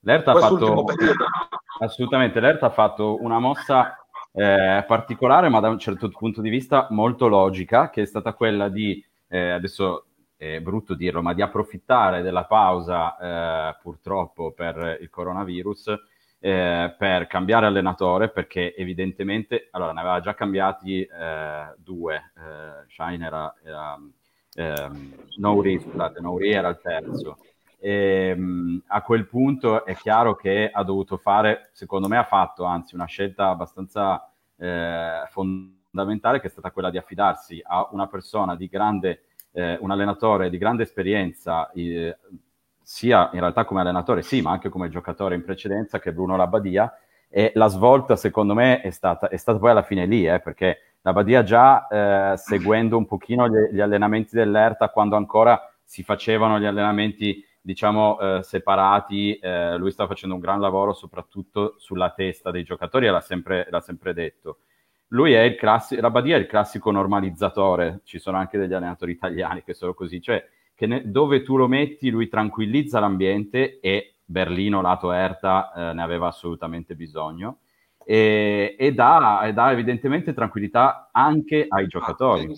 L'Erta ha fatto assolutamente l'Erta ha fatto una mossa eh, particolare, ma da un certo punto di vista molto logica, che è stata quella di eh, adesso è brutto dirlo, ma di approfittare della pausa eh, purtroppo per il coronavirus eh, per cambiare allenatore, perché evidentemente allora ne aveva già cambiati eh, due, eh, Shine era, era ehm, Nouri, scusate, Nouri era il terzo. E, ehm, a quel punto è chiaro che ha dovuto fare, secondo me ha fatto anzi una scelta abbastanza eh, fondamentale che è stata quella di affidarsi a una persona di grande, eh, un allenatore di grande esperienza, eh, sia in realtà come allenatore, sì, ma anche come giocatore in precedenza, che Bruno Labbadia. E la svolta, secondo me, è stata, è stata poi alla fine lì, eh, perché Labbadia già eh, seguendo un pochino gli, gli allenamenti dell'ERTA, quando ancora si facevano gli allenamenti diciamo, eh, separati, eh, lui sta facendo un gran lavoro soprattutto sulla testa dei giocatori e l'ha sempre, l'ha sempre detto. Lui è il classico, Rabadia è il classico normalizzatore, ci sono anche degli allenatori italiani che sono così, cioè ne, dove tu lo metti lui tranquillizza l'ambiente e Berlino, lato Erta, eh, ne aveva assolutamente bisogno e, e, dà, e, dà, evidentemente tranquillità anche ai giocatori.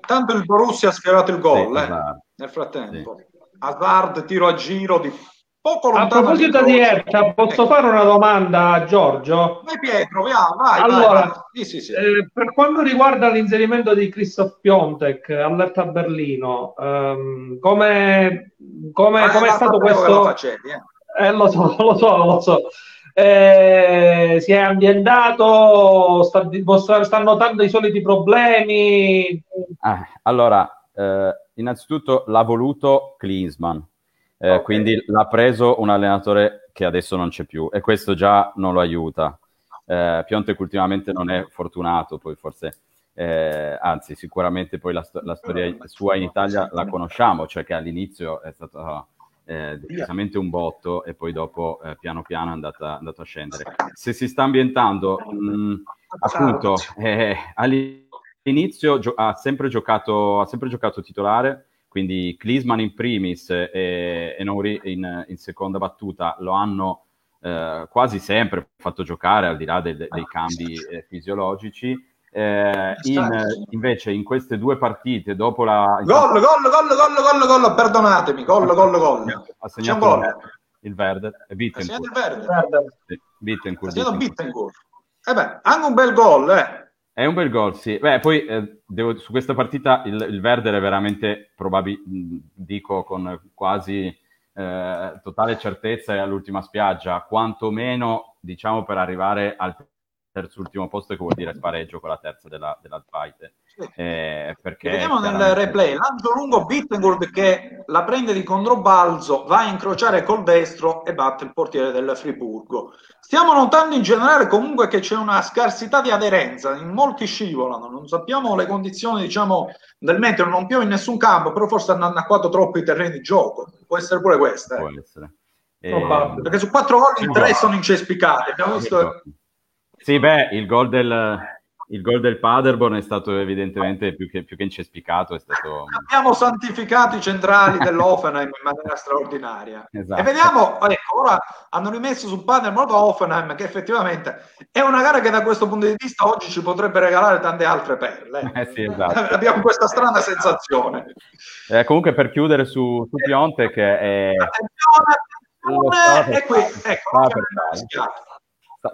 Tanto il Borussia ha schierato il gol sì, eh, esatto. nel frattempo. Sì. Hazard, tiro a giro di poco lontano. A proposito di Erta, posso ecco. fare una domanda a Giorgio? Vai Pietro, vai, vai Allora, vai, vai. Sì, sì, eh, per quanto riguarda l'inserimento di Christoph Piontek all'Erta Berlino, ehm, come come è stato questo? Facevi, eh. Eh, lo so, lo so, lo so. Eh, si è ambientato, sta, sta notando i soliti problemi. Ah, allora, eh, innanzitutto l'ha voluto Klinsmann, eh, okay. quindi l'ha preso un allenatore che adesso non c'è più e questo già non lo aiuta. Eh, Piontek ultimamente non è fortunato, poi forse, eh, anzi sicuramente poi la, la, storia sua in Italia la conosciamo, cioè che all'inizio è stato eh, decisamente un botto e poi dopo eh, piano piano è andata, andato a scendere. Se si sta ambientando, mh, appunto, eh, all'inizio all'inizio gio- ha, sempre giocato, ha sempre giocato titolare, quindi Klisman in primis e, e Nouri in, in, seconda battuta lo hanno eh, quasi sempre fatto giocare al di là de- de- dei cambi eh, fisiologici. Eh, in, invece in queste due partite dopo la gol gol gol gol gol gol perdonatemi. Gol gol gol. Ha segnato il, il verde e Bittencourt. il verde sì, Bittencourt, ha segnato Bittencourt. Eh beh, anche un bel gol eh è un bel gol, sì. Beh, poi eh, devo, su questa partita il, il Verder è veramente probabile, dico con quasi eh, totale certezza, è all'ultima spiaggia, quantomeno diciamo per arrivare al terzultimo posto, che vuol dire spareggio con la terza della, della fight. Eh, perché Vediamo nel replay lancio lungo Bittencourt che la prende di controbalzo, va a incrociare col destro e batte il portiere del Friburgo. Stiamo notando in generale comunque che c'è una scarsità di aderenza, in molti scivolano, non sappiamo le condizioni diciamo, del meteo, non piove in nessun campo, però forse hanno annacquato troppo i terreni di gioco, può essere pure questa. Eh. Può essere. Eh, perché su quattro gol in tre sono incespicati, abbiamo visto... Sì, beh, il gol del, il gol del Paderborn è stato evidentemente più che, più che incespicato. È stato... Abbiamo santificato i centrali dell'Offenheim in maniera straordinaria. Esatto. E vediamo, ecco, ora hanno rimesso su Paderborn Offenheim, che effettivamente è una gara che da questo punto di vista oggi ci potrebbe regalare tante altre perle. Eh sì, esatto. Abbiamo questa strana sensazione. Eh, comunque per chiudere su, su Pionte che è... Attenzione, attenzione, è qui, ecco,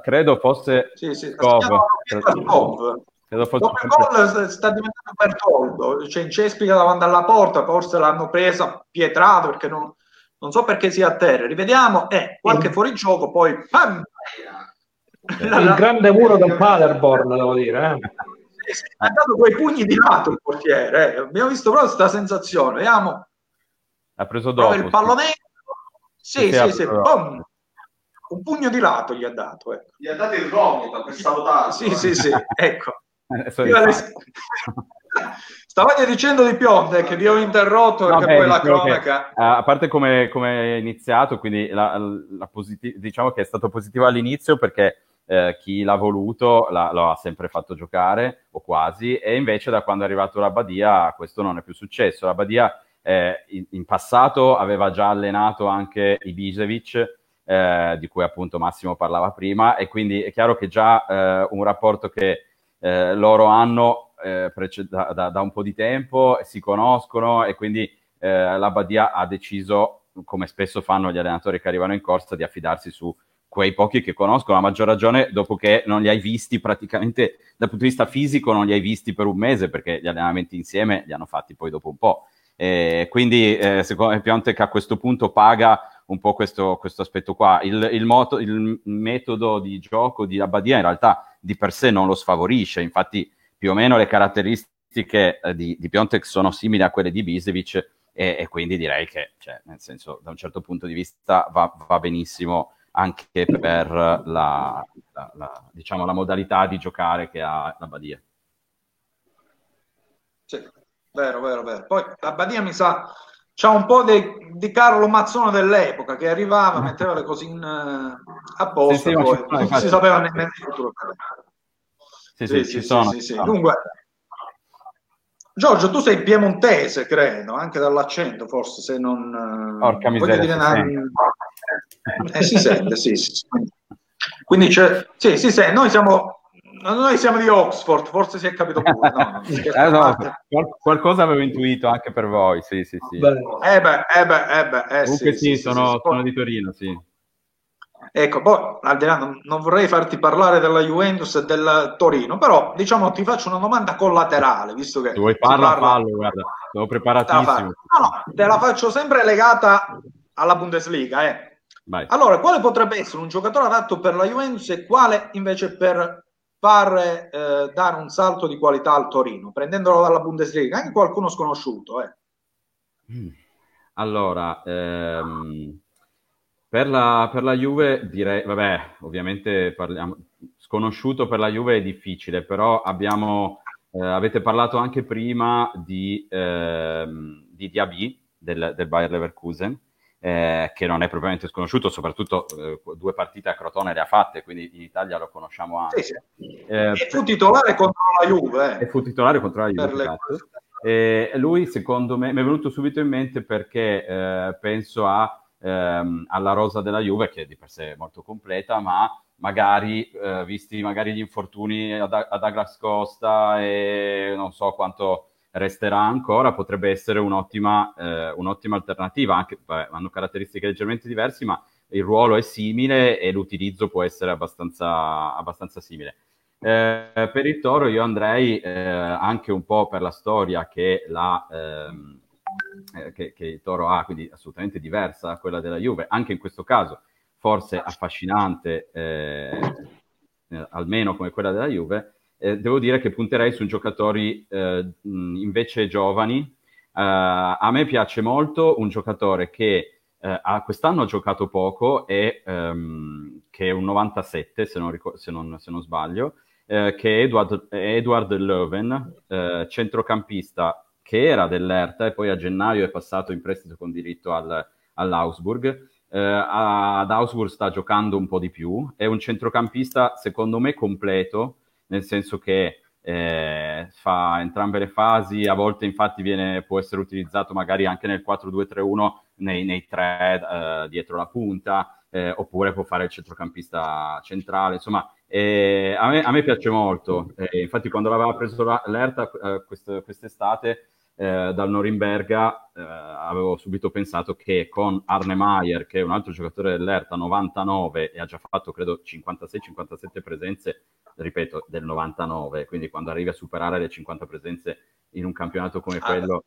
credo fosse sì, sì, Skov. Credo fosse Dopo il gol sta diventando Bertoldo, cioè incespica davanti alla porta, forse l'hanno presa pietrato perché non, non so perché sia a terra. Rivediamo, eh, qualche fuorigioco, poi pam! Il grande muro del Paderborn, devo dire. Eh. Ha dato quei pugni di lato il portiere, eh. abbiamo visto proprio questa sensazione. Vediamo Ha preso dopo. il pallone. Sì, sì, sì, sì. Un pugno di lato gli ha dato. Ecco. Gli ha dato il gomito per salutarlo. Sì, sì, sì, ecco. Eh, Io le- Stavate dicendo di Pionte che vi ho interrotto No, perché beh, poi la che, cronaca... eh, a parte come, come è iniziato, quindi la, la positi- diciamo che è stato positivo all'inizio perché eh, chi l'ha voluto la- lo ha sempre fatto giocare, o quasi, e invece da quando è arrivato la Badia questo non è più successo. La Badia eh, in, in passato aveva già allenato anche Ibisevic, eh, di cui appunto Massimo parlava prima, e quindi è chiaro che già eh, un rapporto che eh, loro hanno eh, prece- da, da- da un po' di tempo, si conoscono e quindi eh, la Badia ha deciso, come spesso fanno gli allenatori che arrivano in corsa, di affidarsi su quei pochi che conoscono, a maggior ragione dopo che non li hai visti praticamente dal punto di vista fisico, non li hai visti per un mese perché gli allenamenti insieme li hanno fatti poi dopo un po'. E quindi eh, secondo me Piontek a questo punto paga un po' questo, questo aspetto qua. Il, il, moto, il metodo di gioco di Abbadia in realtà di per sé non lo sfavorisce, infatti più o meno le caratteristiche eh, di, di Piontek sono simili a quelle di Bisevic e, e quindi direi che, cioè, nel senso, da un certo punto di vista va, va benissimo anche per la, la, la, diciamo, la modalità di giocare che ha la Badia. Sì, vero, vero, vero. Poi la Badia mi sa c'ha un po' di, di Carlo Mazzone dell'epoca che arrivava, metteva le cose in, eh, a posto, Sì, sì, ma poi non si sapeva nemmeno il futuro. Sì, sì, ci sono. sì, sì. Dunque, Giorgio, tu sei piemontese, credo, anche dall'accento, forse se non... eh, Porca miseria, dire, si Eh, si sente, sì, sì. Quindi c'è, sì, si sente. Noi siamo, noi siamo di Oxford, forse si è capito pure. No, Eh, no, qualcosa avevo intuito anche per voi, sì, sì, sì. Eh beh, eh beh, eh beh, eh Comunque sì, sì, sì, sono, sono di Torino, sì. Ecco, poi al di là, non, non vorrei farti parlare della Juventus e del Torino, però diciamo ti faccio una domanda collaterale, visto che Se vuoi si farla, parla- fallo, guarda, sono preparatissimo. No, no, te la faccio sempre legata alla Bundesliga. Eh. Vai. Allora, quale potrebbe essere un giocatore adatto per la Juventus e quale invece per far eh, dare un salto di qualità al Torino, prendendolo dalla Bundesliga? Anche qualcuno sconosciuto, eh. Mm. Allora, ehm, per la, per la Juve direi, vabbè, ovviamente parliamo, sconosciuto per la Juve è difficile, però abbiamo, eh, avete parlato anche prima di, ehm, di Diaby del, del Bayer Leverkusen, eh, che non è propriamente sconosciuto, soprattutto eh, due partite a Crotone le ha fatte, quindi in Italia lo conosciamo anche. Sì, sì. Eh, E fu titolare contro la Juve. e Eh. fu titolare contro la Juve, le- esatto. E lui, secondo me, mi è venuto subito in mente perché eh, penso a, ehm, alla rosa della Juve, che di per sé è molto completa, ma magari, eh, visti magari gli infortuni ad, ad Douglas Costa e non so quanto resterà ancora, potrebbe essere un'ottima, eh, un'ottima alternativa, anche, vabbè, hanno caratteristiche leggermente diverse, ma il ruolo è simile e l'utilizzo può essere abbastanza, abbastanza simile. Eh, per il Toro io andrei eh, anche un po' per la storia che, la, ehm, eh, che, che il Toro ha, quindi assolutamente diversa da quella della Juve, anche in questo caso forse affascinante, eh, eh, almeno come quella della Juve, eh, devo dire che punterei su giocatori eh, invece giovani. Eh, a me piace molto un giocatore che eh, ha- quest'anno ha giocato poco e ehm, che è un 97 se non, ricor- se non- se non sbaglio, eh, che è Edward, Edward Löwen, centrocampista che era dell'Erta e poi a gennaio è passato in prestito con diritto al- all'Augsburg. Eh, ad Augsburg sta giocando un po' di più, è un centrocampista secondo me completo, nel senso che eh, fa entrambe le fasi, a volte infatti viene, può essere utilizzato magari anche nel 4-2-3-1 nei, nei tre eh, dietro la punta, eh, oppure può fare il centrocampista centrale, insomma eh, a, me, a me piace molto, Eh, infatti quando l'aveva preso l'Erta eh, quest- quest'estate eh, dal Norimberga eh, avevo subito pensato che con Arne Maier, che è un altro giocatore dell'Erta, 99 e ha già fatto credo 56-57 presenze, ripeto, del 99, quindi quando arrivi a superare le 50 presenze in un campionato come Ah, quello,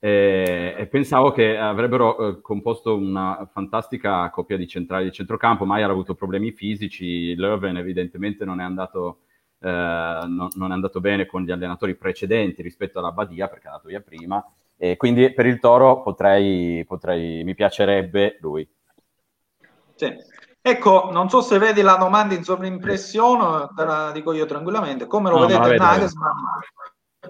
eh, e pensavo che avrebbero eh, composto una fantastica coppia di centrali di centrocampo. Maier ha avuto problemi fisici, Löwen evidentemente non è andato, non, non è andato bene con gli allenatori precedenti rispetto alla Badia perché è andato via prima. E quindi per il Toro potrei, potrei mi piacerebbe lui. Sì. Ecco, non so se vedi la domanda in sovrimpressione, te la dico io tranquillamente. Come lo No, vedete vedo, Nagelsmann?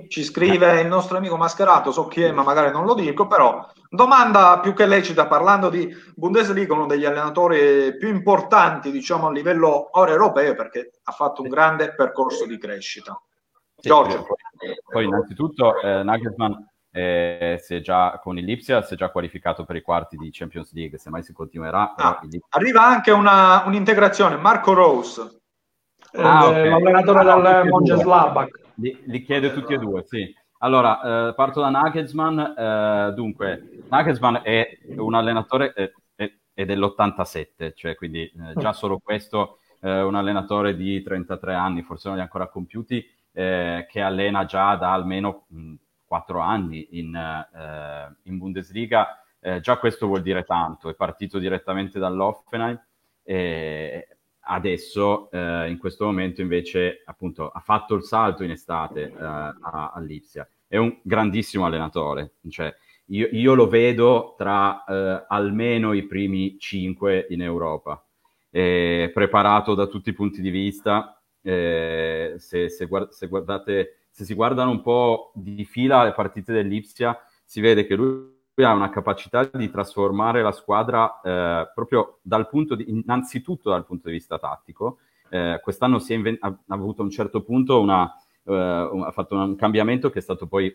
Ci scrive il nostro amico mascherato, so chi è, ma magari non lo dico, però domanda più che lecita, parlando di Bundesliga, uno degli allenatori più importanti, diciamo, a livello ora europeo, perché ha fatto un grande percorso di crescita. Sì, Giorgio. Poi, poi innanzitutto eh, Nagelsmann eh, si è già, con il Lipsia si è già qualificato per i quarti di Champions League, semmai si continuerà. Ah, il Lipsia- arriva anche una, un'integrazione, Marco Rose. Ah, Eh, ok. l'allenatore Ah, del. Mönchengladbach. Li, li chiede tutti e due, sì. Allora, eh, parto da Nagelsmann. eh, dunque, Nagelsmann è un allenatore eh, è, è dell'87, cioè quindi eh, già solo questo, eh, un allenatore di 33 anni, forse non li ha ancora compiuti, eh, che allena già da almeno mh, 4 anni in, in Bundesliga. Già questo vuol dire tanto, è partito direttamente dall'Offenheim. E adesso, eh, in questo momento, invece, appunto, ha fatto il salto in estate eh, a, a Lipsia. È un grandissimo allenatore, cioè, io, io lo vedo tra eh, almeno i primi cinque in Europa. È preparato da tutti i punti di vista. eh, se, se guard- se guardate, se si guardano un po' di fila le partite dell'Ipsia, si vede che lui ha una capacità di trasformare la squadra eh, proprio dal punto di, innanzitutto dal punto di vista tattico. Eh, quest'anno si è inven- ha, avuto a un certo punto una, eh, un- ha fatto un cambiamento che è stato poi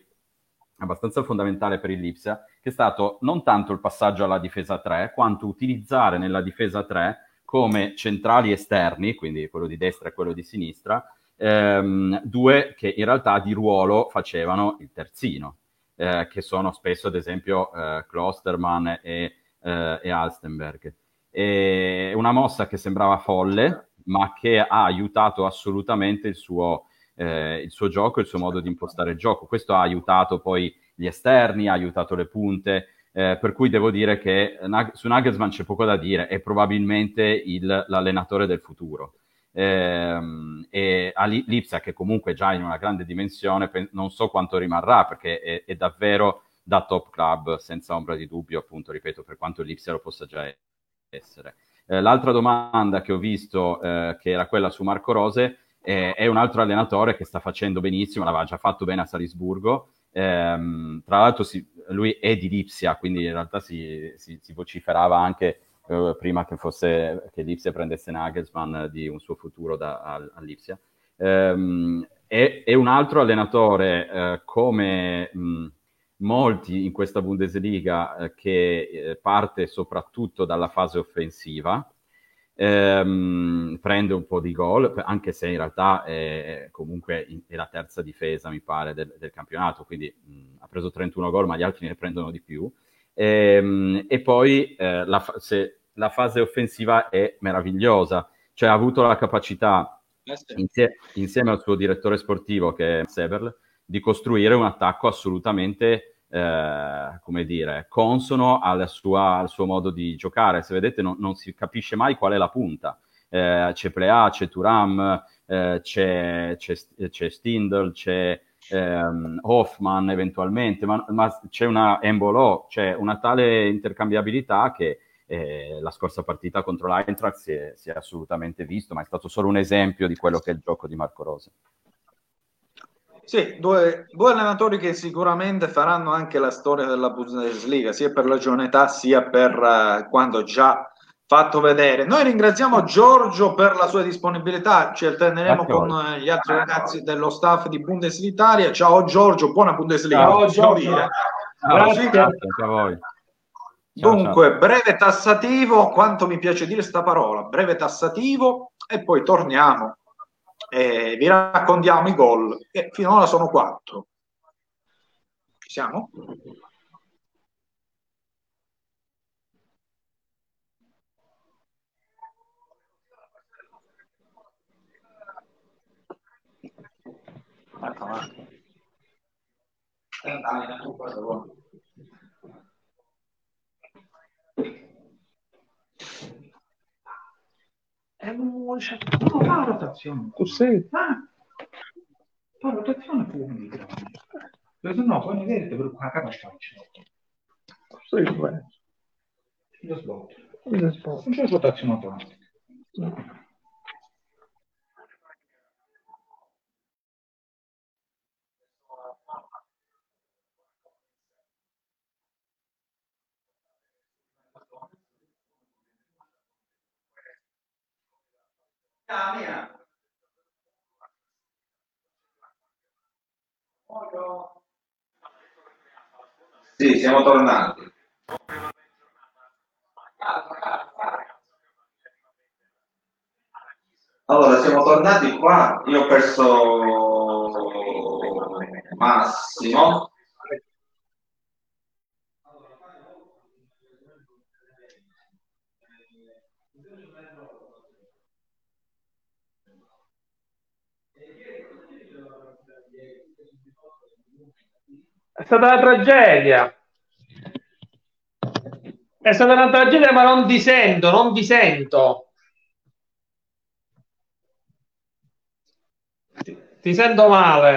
abbastanza fondamentale per il Lipsia, che è stato non tanto il passaggio alla difesa 3, quanto utilizzare nella difesa 3 come centrali esterni, quindi quello di destra e quello di sinistra, ehm, due che in realtà di ruolo facevano il terzino eh, che sono spesso ad esempio eh, Klosterman e, eh, e Alstenberg. E una mossa che sembrava folle, ma che ha aiutato assolutamente il suo, eh, il suo gioco, il suo modo di impostare il gioco. Questo ha aiutato poi gli esterni, ha aiutato le punte, eh, per cui devo dire che su Nagelsmann c'è poco da dire, è probabilmente il- l'allenatore del futuro. Ehm, e a Li- Lipsia, che comunque è già in una grande dimensione, non so quanto rimarrà perché è, è davvero da top club senza ombra di dubbio, appunto, ripeto, per quanto Lipsia lo possa già essere. Eh, l'altra domanda che ho visto, eh, che era quella su Marco Rose, eh, è un altro allenatore che sta facendo benissimo, l'aveva già fatto bene a Salisburgo. Ehm, tra l'altro, si- lui è di Lipsia, quindi in realtà si, si- si vociferava anche eh, prima che fosse che Lipsia prendesse Nagelsmann di un suo futuro da, al, a Lipsia. Ehm, è, è un altro allenatore eh, come mh, molti in questa Bundesliga eh, che eh, parte soprattutto dalla fase offensiva, ehm, prende un po' di gol, anche se in realtà è comunque in- è la terza difesa, mi pare, del, del campionato, quindi mh, ha preso 31 gol, ma gli altri ne prendono di più. Ehm, e poi eh, la, se- la fase offensiva è meravigliosa, cioè ha avuto la capacità Eh sì. insie- insieme al suo direttore sportivo che è Seberl, di costruire un attacco assolutamente, eh, come dire, consono sua- al suo modo di giocare. Se vedete non, non si capisce mai qual è la punta. Eh, c'è Plea, c'è Turam, eh, c'è, c'è, c'è Stindl, c'è ehm, Hoffman eventualmente, ma, ma c'è una Embolo, c'è una tale intercambiabilità che eh, la scorsa partita contro l'Eintracht si è, si è assolutamente visto, ma è stato solo un esempio di quello che è il gioco di Marco Rose. Sì, due, due allenatori che sicuramente faranno anche la storia della Bundesliga, sia per la giovane età sia per eh, quando già fatto vedere. Noi ringraziamo Giorgio per la sua disponibilità, ci alterneremo con eh, gli altri ragazzi dello staff di Bundesliga Italia. Ciao Giorgio, buona Bundesliga. Ciao, Giorgio. Grazie. Grazie a voi. Ciao, Dunque, breve tassativo, quanto mi piace dire questa parola, breve tassativo e poi torniamo e vi raccontiamo i gol, che finora sono quattro. Ci siamo? Ecco, ecco. Eh, dai, dai, guarda, guarda. E non c'è no, fa la rotazione. Tu sei? Ah, fa rotazione pubblica. Perché se no, poi non vedete per una capa faccio. Sì, bene. Lo sblocco. Lo sblocco. Non c'è svuotazione automatica. Ah, mia. Sì, siamo tornati. Allora, siamo tornati qua. Io ho perso Massimo. È stata una tragedia. È stata una tragedia, ma non vi sento, non vi sento. Ti, ti sento male.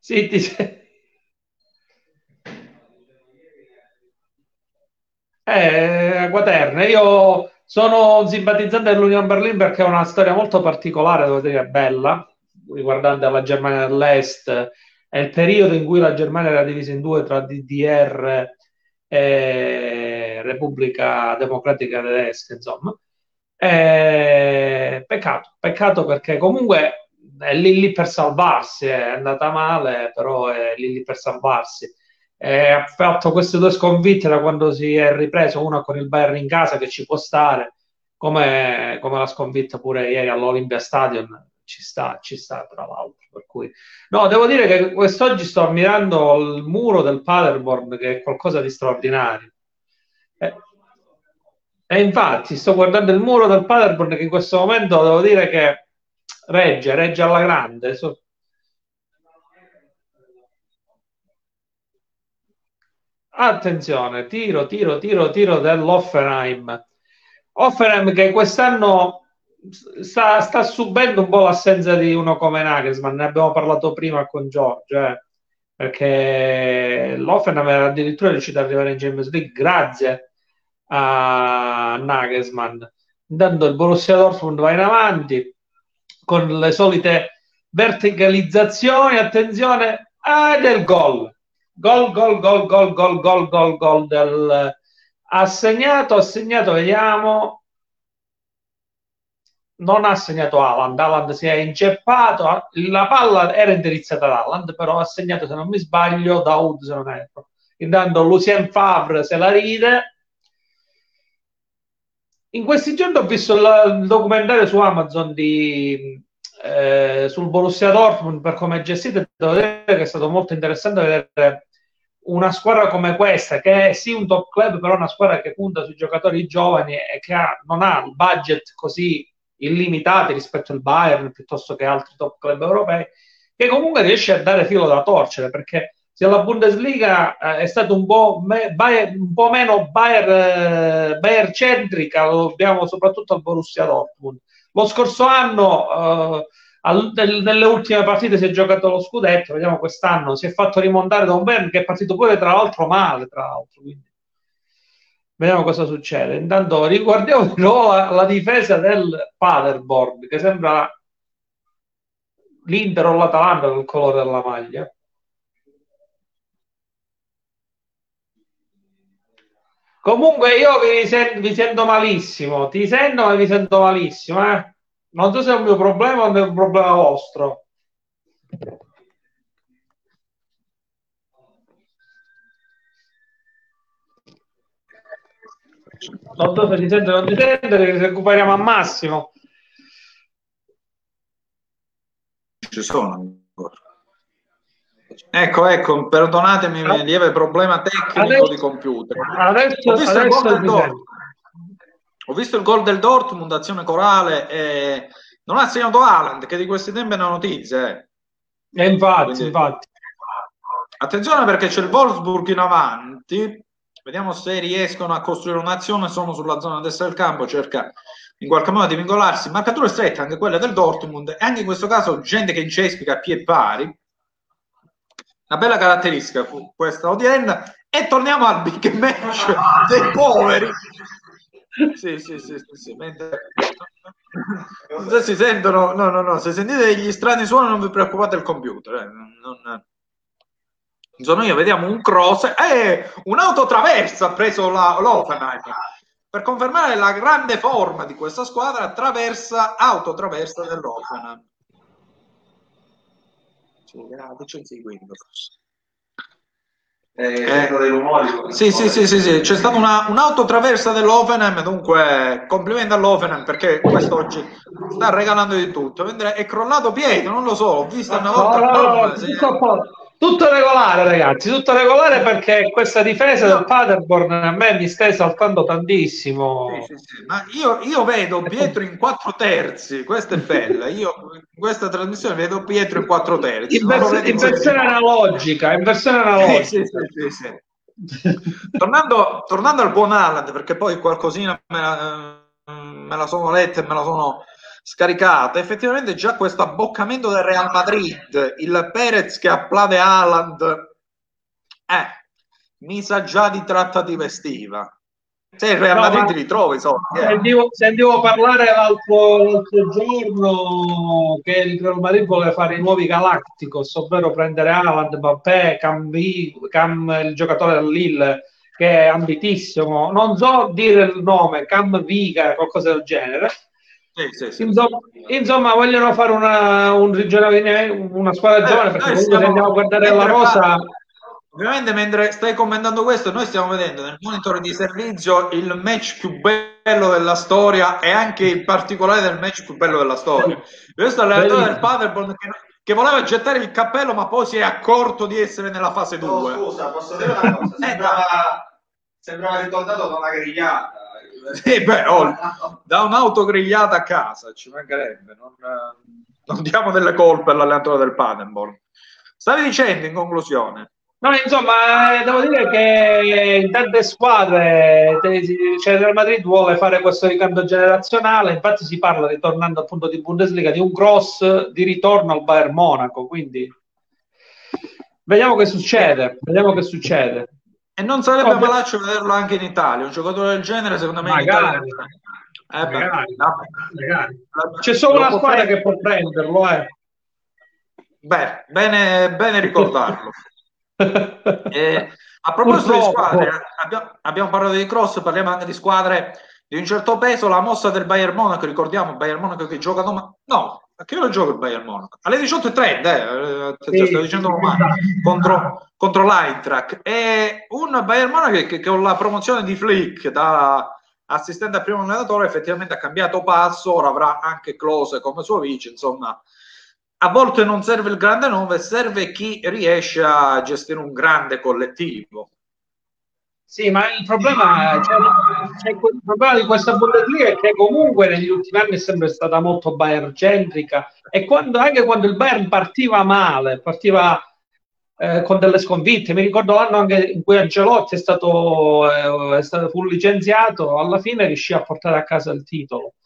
Sì, ti sento. Eh, Quaterna, io sono un simpatizzante dell'Union Berlin perché è una storia molto particolare, devo dire, bella, riguardante la Germania dell'Est e il periodo in cui la Germania era divisa in due tra DDR e Repubblica Democratica Tedesca, insomma. E... Peccato, peccato perché comunque è lì lì per salvarsi, è andata male, però è lì lì per salvarsi. E ha fatto queste due sconfitte da quando si è ripreso, una con il Bayern in casa che ci può stare, come, come la sconfitta pure ieri all'Olympia Stadium, ci sta, ci sta tra l'altro. Per cui... No, devo dire che quest'oggi sto ammirando il muro del Paderborn, che è qualcosa di straordinario. E, e infatti sto guardando il muro del Paderborn che in questo momento devo dire che regge, regge alla grande. So- Attenzione, tiro, tiro, tiro, tiro dell'Offenheim. Offenheim che quest'anno sta, sta, subendo un po' l'assenza di uno come Nagelsmann, ne abbiamo parlato prima con Giorgio, eh, perché l'Offenheim era addirittura riuscito ad arrivare in Champions League grazie a Nagelsmann. Intanto il Borussia Dortmund va in avanti con le solite verticalizzazioni, attenzione, ah, del gol Gol, gol, gol, gol, gol, gol, gol, gol del assegnato, assegnato, vediamo. Non ha segnato Alan, Alan si è inceppato, la palla era indirizzata ad Alan, però ha segnato, se non mi sbaglio, Daoud, se non erro. Intanto Lucien Favre se la ride. In questi giorni ho visto il, il documentario su Amazon di, eh, sul Borussia Dortmund per come è gestito, devo dire che è stato molto interessante vedere una squadra come questa, che è sì un top club, però una squadra che punta sui giocatori giovani e che ha, non ha il budget così illimitati rispetto al Bayern piuttosto che altri top club europei, che comunque riesce a dare filo da torcere, perché se la Bundesliga eh, è stata un po', me, Bayer, un po' meno Bayer, eh, centrica, lo dobbiamo soprattutto al Borussia Dortmund. Lo scorso anno... Eh, al, nel, nelle ultime partite si è giocato lo scudetto, vediamo quest'anno, si è fatto rimontare da un Bern che è partito pure tra l'altro male, tra l'altro, quindi vediamo cosa succede. Intanto riguardiamo di nuovo la, difesa del Paderborn, che sembra l'Inter o l'Atalanta del colore della maglia. Comunque io vi, sen- vi sento malissimo, ti sento ma vi sento malissimo, eh? Non so se è un mio problema o è un problema vostro. Non so se ti sente o non sente, recuperiamo al massimo. Ci sono Ecco, ecco, perdonatemi, ah. lieve problema tecnico adesso, di computer. Adesso, Ho visto adesso il gol ho visto il gol del Dortmund, azione corale, e non ha segnato Haaland, che di questi tempi è una notizia. Eh. E infatti, Quindi, infatti. Attenzione perché c'è il Wolfsburg in avanti, Vediamo se riescono a costruire un'azione, sono sulla zona destra del campo, cerca in qualche modo di vincolarsi. Marcature strette, anche quelle del Dortmund, e anche in questo caso gente che incespica a piedi pari. Una bella caratteristica questa odierna. E torniamo al big match dei poveri. Sì, sì, sì, sì, sì. Mentre... Non so se si sentono, no, no, no, se sentite degli strani suoni non vi preoccupate del computer. Eh. Non... Sono io, vediamo un cross e eh, un'autotraversa ha preso la, l'Offenheim per confermare la grande forma di questa squadra traversa, autotraversa dell'Offenheim. Sì, c'è seguendo. Eh, eh, dei rumori. Sì, sì, sì, sì, sì, c'è stata una, un'autotraversa dell'Offenheim, dunque complimenti all'Offenheim perché quest'oggi sta regalando di tutto. È crollato Pietro, non lo so, ho visto una volta. No, no, no, sì. Tutto regolare, ragazzi, tutto regolare perché questa difesa del Paderborn a me mi sta esaltando tantissimo. Sì, sì, sì. Ma io, io, vedo Pietro in quattro terzi, questa è bella. Io in questa trasmissione vedo Pietro in quattro terzi. In, vers- in versione analogica, in versione analogica. Sì, sì, sì, tornando, tornando, al buon Alland, perché poi qualcosina me la, me la sono letta e me la sono scaricata, effettivamente già questo abboccamento del Real Madrid, il Perez che applaude Haaland, eh, mi sa già di trattativa estiva. Se il Real no, Madrid li trova i soldi. Eh. Sentivo, sentivo, parlare l'altro, l'altro, giorno che il Real Madrid vuole fare i nuovi Galacticos, ovvero prendere Haaland, Mbappé, Cam, Cam, il giocatore del Lille, che è ambitissimo. Non so dire il nome, Cam Viga, qualcosa del genere sì, sì, insomma, insomma, vogliono fare una, un una squadra eh, giovane perché comunque se andiamo a guardare la rosa. ovviamente mentre stai commentando questo noi stiamo vedendo nel monitor di servizio il match più bello della storia e anche il particolare del match più bello della storia. Questo è l'allenatore del Paderborn che, che, voleva gettare il cappello ma poi si è accorto di essere nella fase 2 no, scusa posso dire una cosa? Eh, sembrava, sembrava ritornato da una grigliata sì, beh, oh, da un'auto grigliata a casa, ci mancherebbe. Non, non diamo delle colpe all'allenatore del Paderborn. Stavi dicendo in conclusione? No, insomma, eh, devo dire che in tante squadre, cioè il Real Madrid vuole fare questo ricambio generazionale, infatti si parla, ritornando appunto di Bundesliga, di un cross di ritorno al Bayern Monaco, quindi vediamo che succede, vediamo che succede. E non sarebbe oh, malaccio vederlo anche in Italia. Un giocatore del genere, secondo me, magari. Eh, magari, magari. C'è solo una squadra che può prenderlo. Eh. Beh, bene, bene ricordarlo. eh, a proposito Purtroppo. di squadre, abbiamo, abbiamo, parlato di cross, parliamo anche di squadre di un certo peso. La mossa del Bayern Monaco, ricordiamo Bayern Monaco che gioca domani. No, a che ora gioca il Bayern Monaco? Alle 18.30, eh, sì, sto dicendo domani, contro, contro l'Eintracht. E un Bayern Monaco che, che, con la promozione di Flick da assistente al primo allenatore effettivamente ha cambiato passo, ora avrà anche Close come suo vice, insomma a volte non serve il grande nome, serve chi riesce a gestire un grande collettivo. Sì, ma il problema, cioè, il problema, di questa Bundesliga è che comunque negli ultimi anni è sempre stata molto Bayern centrica e quando, anche quando il Bayern partiva male, partiva eh, con delle sconfitte, mi ricordo l'anno anche in cui Ancelotti è stato, eh, è stato, fu licenziato, alla fine riuscì a portare a casa il titolo.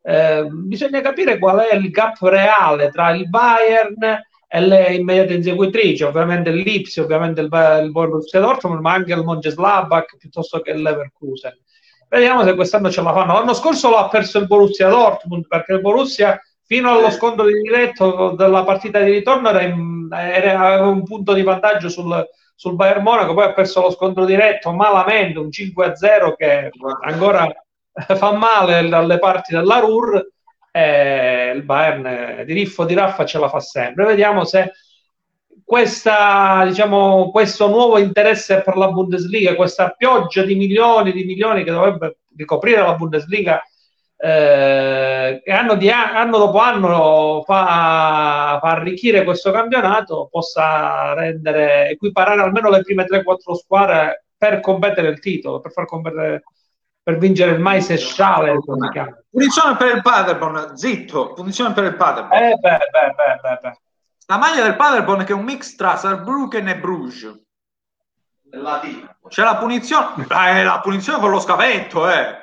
Eh, bisogna capire qual è il gap reale tra il Bayern e le immediate inseguitrici, ovviamente il Lipsi, ovviamente il, il Borussia Dortmund, ma anche il Mongeslavak piuttosto che il Leverkusen. Vediamo se quest'anno ce la fanno. L'anno scorso l'ha perso il Borussia Dortmund perché il Borussia fino allo scontro di diretto della partita di ritorno era, in, era aveva un punto di vantaggio sul, sul Bayern Monaco, poi ha perso lo scontro diretto malamente, un 5-0 che ancora fa male dalle parti della RUR eh, il Bayern di Riffo di Raffa ce la fa sempre. Vediamo se questa, diciamo, questo nuovo interesse per la Bundesliga, questa pioggia di milioni di milioni che dovrebbe ricoprire la Bundesliga eh, anno, di, anno dopo anno fa, fa, arricchire questo campionato possa rendere equiparare almeno le prime 3-4 squadre per competere il titolo, per far competere per vincere il mais e sciale. Punizione per il Paderborn, zitto, punizione per il Paderborn. Eh, beh, beh, beh, beh, La maglia del Paderborn che è un mix tra Saarbrücken e Bruges. C'è la punizione, eh, la punizione con lo scavetto, eh.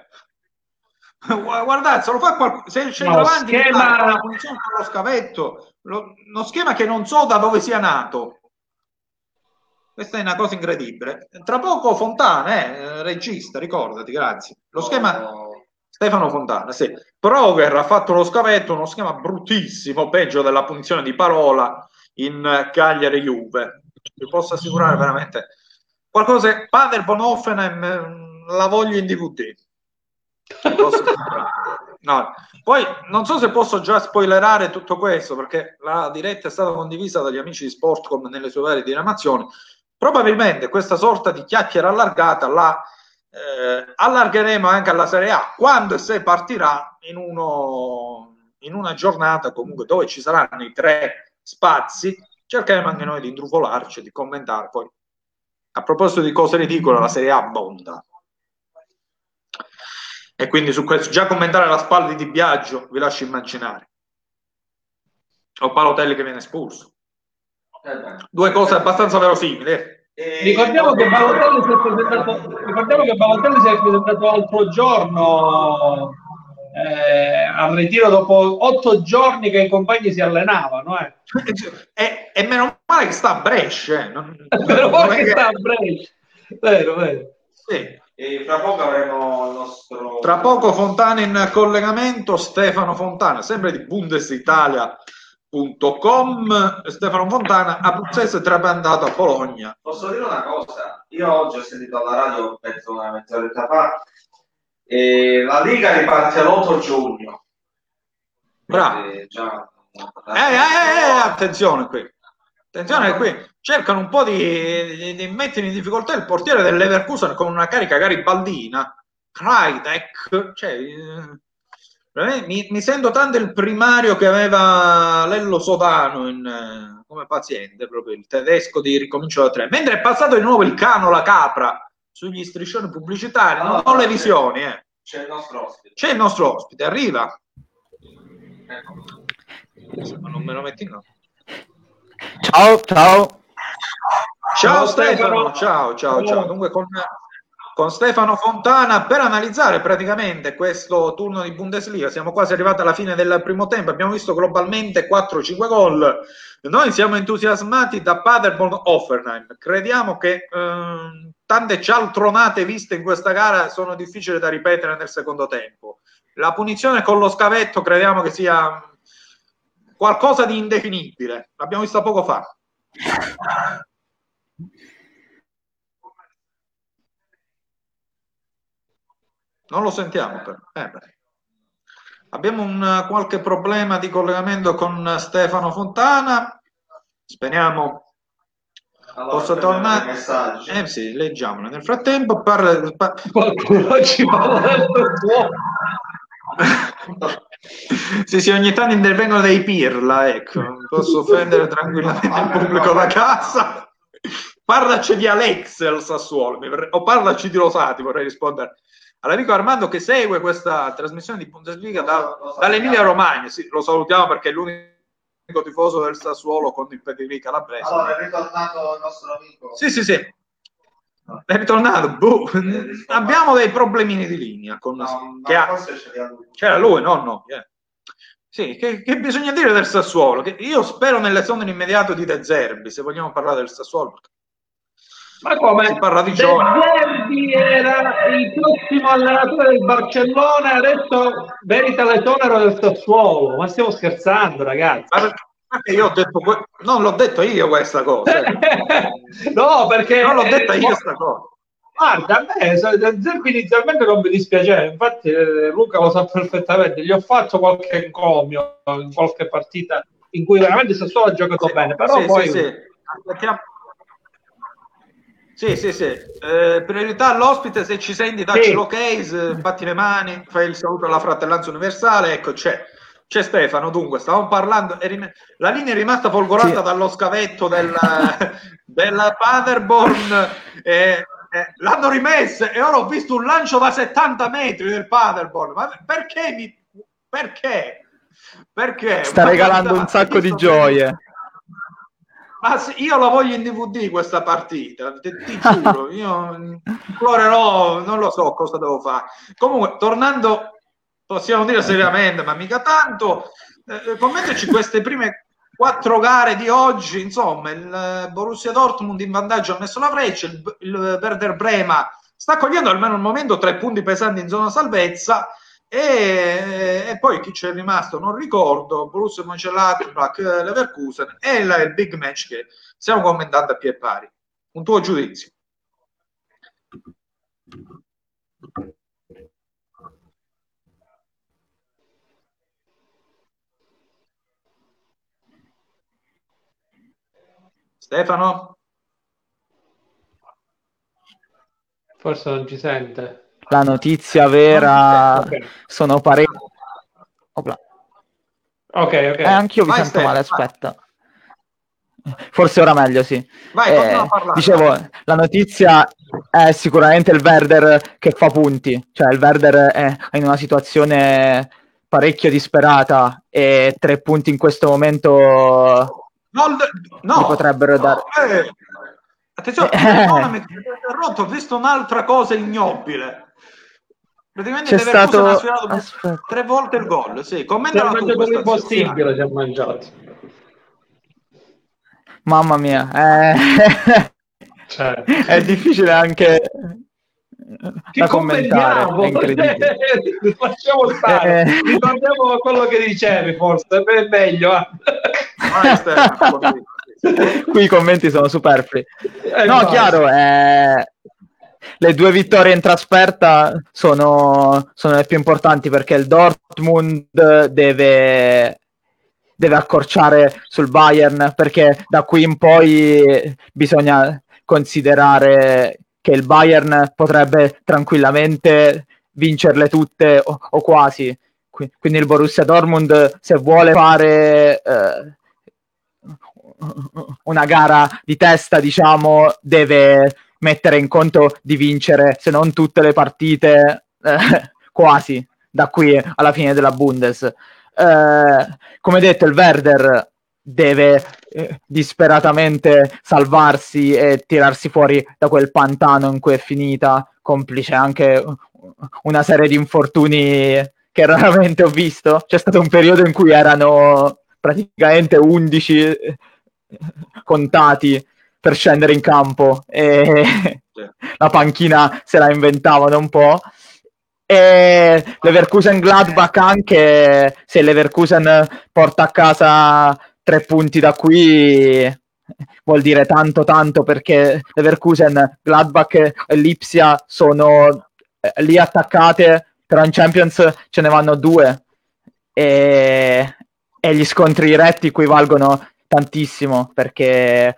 Guardate, se lo fa qualcuno, se il centravanti No, schema- la punizione con lo scavetto, lo- uno schema che non so da dove sia nato. Questa è una cosa incredibile. Tra poco Fontana, eh, regista, ricordati, grazie. Lo schema Oh, Stefano Fontana, sì. Proger ha fatto lo scavetto, uno schema bruttissimo, peggio della punizione di parola in Cagliari Juve. Vi posso assicurare veramente qualcosa. Paderborn Offenheim eh, la voglio in DVD. No. Poi non so se posso già spoilerare tutto questo perché la diretta è stata condivisa dagli amici di Sportcom nelle sue varie diramazioni. Probabilmente questa sorta di chiacchiera allargata la eh, allargheremo anche alla Serie A quando e se partirà in, uno, in una giornata comunque dove ci saranno i tre spazi. Cercheremo anche noi di intrufolarci, di commentare. Poi, a proposito di cose ridicole, la Serie A abbonda. E quindi su questo, già commentare la spalla di Biagio, vi lascio immaginare. O Palotelli che viene espulso. Eh. Due cose abbastanza verosimili. eh. E- Ricordiamo che Balotelli si è presentato, ricordiamo che Balotelli si è presentato l'altro giorno eh, al ritiro dopo otto giorni che i compagni si allenavano. Eh. E, e meno male che sta a Brescia. eh. Non- non è che che- sta a Brescia. Vero, vero. sì. E fra poco avremo il nostro... Tra poco Fontana in collegamento, Stefano Fontana, sempre di Bundesitalia.com. Stefano Fontana, abruzzese trapiantato a Bologna. Posso dire una cosa? Io oggi ho sentito alla radio, penso una mezz'oretta fa, e la Liga riparte l'8 giugno. Bravo. Eh, già- Eh, eh, eh, eh, attenzione qui. Attenzione qui cercano un po' di, di- di mettere in difficoltà il portiere del Leverkusen con una carica garibaldina. Kreidek, cioè, eh, mi, mi sento tanto il primario che aveva Lello Sodano in, eh, come paziente, proprio il tedesco di Ricomincio da tre. Mentre è passato di nuovo il cano, la capra, sugli striscioni pubblicitari, non, non le visioni. eh. C'è il nostro ospite. C'è il nostro ospite, arriva. Ecco. Ma non me lo metti no. Ciao, ciao. Ciao Ciao, Stefano, Stefano. ciao, ciao, ciao. Ciao. Dunque con, con Stefano Fontana per analizzare praticamente questo turno di Bundesliga. Siamo quasi arrivati alla fine del primo tempo, abbiamo visto globalmente 4-5 gol. Noi siamo entusiasmati da Paderborn Offenheim. Crediamo che ehm, tante cialtronate viste in questa gara sono difficili da ripetere nel secondo tempo. La punizione con lo scavetto crediamo che sia qualcosa di indefinibile. L'abbiamo vista poco fa. Non lo sentiamo però. Eh beh. Abbiamo un eh, qualche problema di collegamento con eh, Stefano Fontana. Speriamo Allora, possa tornare. Eh sì, leggiamolo. Nel frattempo parla, pa- Qualcuno ci parla sì, sì, ogni tanto intervengono dei pirla, ecco. Posso offendere tranquillamente il pubblico da casa. Parlaci di Alexel Sassuolo, mi vorrei- o parlaci di Rosati, vorrei rispondere all'amico Armando che segue questa trasmissione di Bundesliga da, dall'Emilia Romagna. Sì, lo salutiamo perché è l'unico tifoso del Sassuolo con il pedigree calabrese. Allora, è ritornato il nostro amico. Sì, sì, sì. È ritornato. Boh. Abbiamo dei problemini di linea con No, che ha- lui. c'era lui, no, no. eh. Sì, che, che bisogna dire del Sassuolo? Che io spero nell'esonero immediato di De Zerbi, se vogliamo parlare del Sassuolo. perché Ma come? Si parla di giovani. Zerbi era il prossimo allenatore del Barcellona, adesso merita l'esonero del Sassuolo. Ma stiamo scherzando, ragazzi. Ma perché- io ho detto, que- non l'ho detto io questa cosa. no, perché Non l'ho detta io questa cosa. Guarda, a me Zerbi inizialmente non mi dispiaceva, infatti eh, Luca lo sa perfettamente, gli ho fatto qualche encomio in qualche partita in cui veramente Sassuolo ha giocato Sì, bene, però sì, poi sì, sì. Aspettiamo. Sì, sì, sì. Eh, priorità all'ospite, se ci senti, dacci Sì. l'ok, se- batti le mani, fai il saluto alla fratellanza universale. Ecco, c'è, c'è Stefano. Dunque, stavamo parlando. rim- La linea è rimasta folgorata Sì. dallo scavetto del, del Paderborn. eh, eh, l'hanno rimessa e ora ho visto un lancio da 70 metri del Paderborn. Ma perché mi. Perché? Perché? Sta Ma regalando guarda, un sacco di gioie. Ma io la voglio in DVD questa partita, ti, ti giuro, io implorerò, non lo so cosa devo fare. Comunque, tornando, possiamo dire seriamente, ma mica tanto, eh, commentaci queste prime quattro gare di oggi, insomma, il Borussia Dortmund in vantaggio ha messo la freccia, il, il Werder Brema sta cogliendo almeno al momento tre punti pesanti in zona salvezza e, e, poi chi c'è rimasto non ricordo Borussia Mönchengladbach Leverkusen e il, il big match che stiamo commentando a pie pari. Un tuo giudizio. Stefano? Forse non ci sente la notizia vera okay. sono parecchi. Ok, ok. Eh, anch'io vi sento male, aspetta. Forse ora meglio, sì. Vai, eh, dicevo, la notizia è sicuramente il Verder che fa punti, cioè il Verder è in una situazione parecchio disperata e tre punti in questo momento no, no, potrebbero no, dare. Eh, attenzione, eh. ho visto un'altra cosa ignobile. Praticamente C'è stato Aspetta. tre volte il gol. Sì, commenta tu questa possibile si è mangiato. Mamma mia, eh... cioè. è difficile anche che da commentare. È incredibile. Facciamo stare. Eh... Ricordiamo quello che dicevi, forse è meglio. Eh. Qui i commenti sono superflui. Eh, no, no, chiaro, è le due vittorie in trasferta sono, sono le più importanti perché il Dortmund deve, deve accorciare sul Bayern perché da qui in poi bisogna considerare che il Bayern potrebbe tranquillamente vincerle tutte o, o quasi. Quindi il Borussia Dortmund se vuole fare eh, una gara di testa, diciamo, deve mettere in conto di vincere, se non tutte le partite, eh, quasi, da qui alla fine della Bundes. Eh, come detto, il Werder deve eh, disperatamente salvarsi e tirarsi fuori da quel pantano in cui è finita, complice anche una serie di infortuni che raramente ho visto. C'è stato un periodo in cui erano praticamente 11 contati per scendere in campo e la panchina se la inventavano un po'. E Leverkusen Gladbach anche se Leverkusen porta a casa tre punti da qui vuol dire tanto tanto perché Leverkusen, Gladbach e Lipsia sono eh, lì attaccate però in Champions ce ne vanno due e, e gli scontri diretti equivalgono tantissimo perché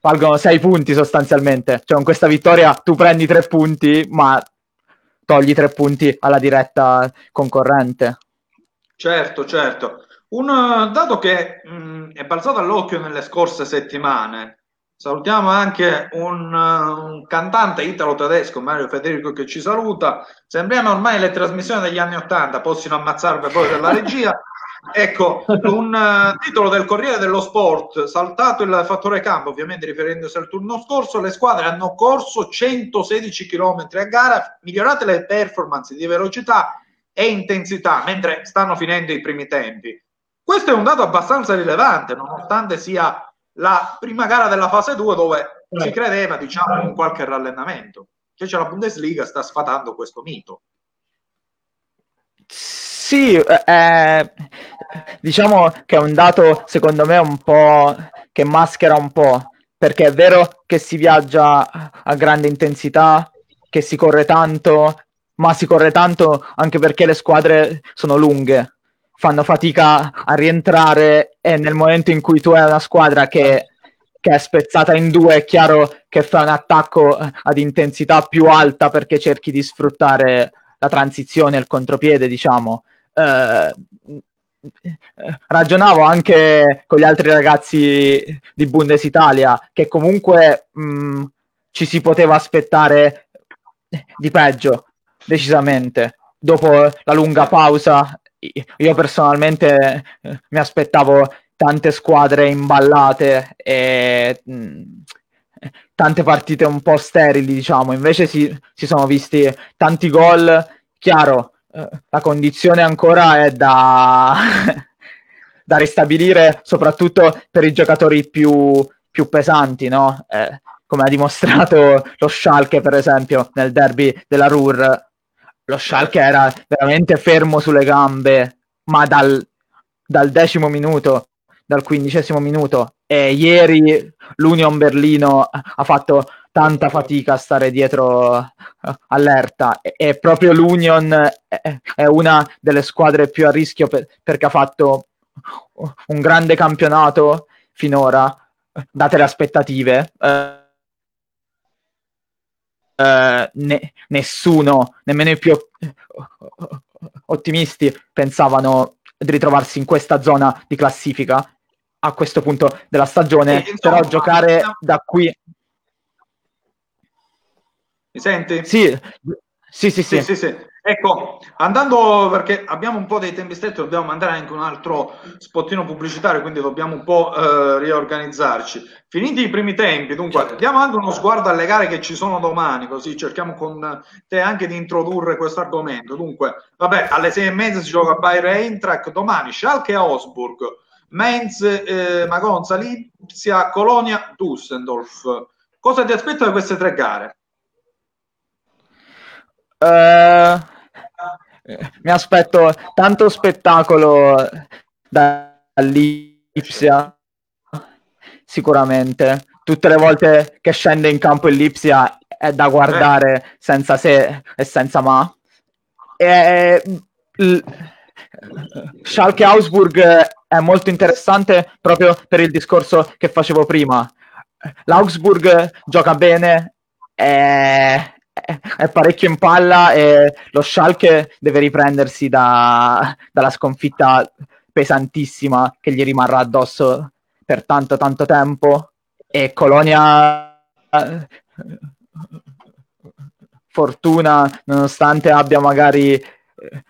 valgono sei punti sostanzialmente. Cioè, con questa vittoria tu prendi tre punti, ma togli tre punti alla diretta concorrente. Certo, certo. Un eh, dato che mh, mm, è balzato all'occhio nelle scorse settimane. Salutiamo anche un, uh, un cantante italo-tedesco, Mario Federico, che ci saluta. Sembriamo ormai le trasmissioni degli anni Ottanta, possono ammazzarvi poi della regia. Ecco, un uh, titolo del Corriere dello Sport, saltato il fattore campo, ovviamente riferendosi al turno scorso, le squadre hanno corso 116 km a gara, migliorate le performance di velocità e intensità mentre stanno finendo i primi tempi. Questo è un dato abbastanza rilevante, nonostante sia la prima gara della fase 2 dove si credeva, diciamo, in qualche rallenamento. Invece la Bundesliga sta sfatando questo mito. Sì, eh, diciamo che è un dato secondo me un po' che maschera un po', perché è vero che si viaggia a grande intensità, che si corre tanto, ma si corre tanto anche perché le squadre sono lunghe, fanno fatica a rientrare e nel momento in cui tu hai una squadra che, che è spezzata in due è chiaro che fa un attacco ad intensità più alta perché cerchi di sfruttare la transizione, il contropiede, diciamo eh, ragionavo anche con gli altri ragazzi di Bundesitalia che comunque mh, mm, ci si poteva aspettare di peggio, decisamente. Dopo la lunga pausa, io personalmente eh, mi aspettavo tante squadre imballate e mh, tante partite un po' sterili, diciamo. Invece si, si sono visti tanti gol. Chiaro, la condizione ancora è da, da ristabilire, soprattutto per i giocatori più, più pesanti, no? Eh, come ha dimostrato lo Schalke, per esempio, nel derby della Ruhr. Lo Schalke era veramente fermo sulle gambe, ma dal, dal decimo minuto, dal quindicesimo minuto. E ieri l'Union Berlino ha fatto tanta fatica a stare dietro uh, allerta e, e, proprio l'Union è, è, una delle squadre più a rischio per, perché ha fatto un grande campionato finora, date le aspettative. Eh, eh, ne, nessuno, nemmeno i più ottimisti, pensavano di ritrovarsi in questa zona di classifica a questo punto della stagione, però giocare da qui mi senti? Sì, sì, sì, sì. sì, sì ecco, andando perché abbiamo un po' dei tempi stretti, dobbiamo mandare anche un altro spottino pubblicitario, quindi dobbiamo un po' eh, riorganizzarci. Finiti i primi tempi, dunque, certo. diamo anche uno sguardo alle gare che ci sono domani, così cerchiamo con te anche di introdurre questo argomento. Dunque, vabbè, alle sei e mezza si gioca a Bayer Eintracht, domani Schalke a Osburg, Mainz, eh, Magonza, Lipsia, Colonia, Düsseldorf. Cosa ti aspetta da queste tre gare? Uh, mi aspetto tanto spettacolo dall'Ipsia, sicuramente. Tutte le volte che scende in campo Lipsia è da guardare senza se e senza ma. E, l, Schalke Augsburg è molto interessante proprio per il discorso che facevo prima. L'Augsburg gioca bene, è, è parecchio in palla e lo Schalke deve riprendersi da, dalla sconfitta pesantissima che gli rimarrà addosso per tanto tanto tempo e Colonia fortuna nonostante abbia magari